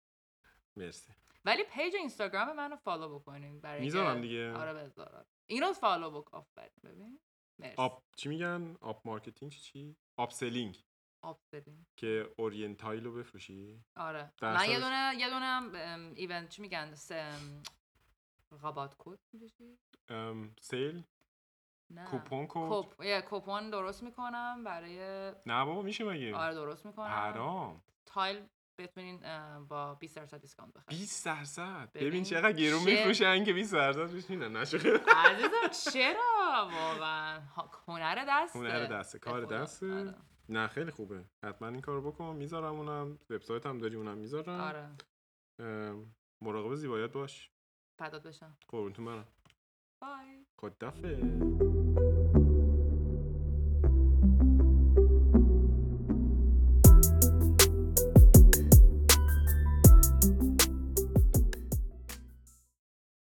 مرسی. ولی page اینستاگرام منو follow بکنین برای می‌ذارم دیگه. آره بذار. اینو follow بکن آفرین ببین. مرسی. up چی میگن؟ up marketing چی چی؟ up selling آب بریم که اورینتایل رو بفروشی. آره. من یه سال- دونه یه دونه ایونت چی میگن؟ سم ربات کد؟ ام، سیل؟ نه. کوپون کد کوپ یه کوپون درست می‌کنم برای نه بابا میشه مگه؟ آره درست می‌کنم. حرام. تایل بتونین با 20 درصد دیسکانت بخرید 20 درصد؟ ببین ببین چقدر گرون میفروشن که 20 درصد میدن نشه عزیزم چرا؟ واقعا. هنر دسته. هنر دسته، به کار. دسته. آره. نه خیلی خوبه. حتما این کارو بکن می‌ذارم اونم. وبسایت هم داری اونم می‌ذارم. آره. مراقب زیبایت باش. فدات بشم. قربونتون برم بای. خدافظ.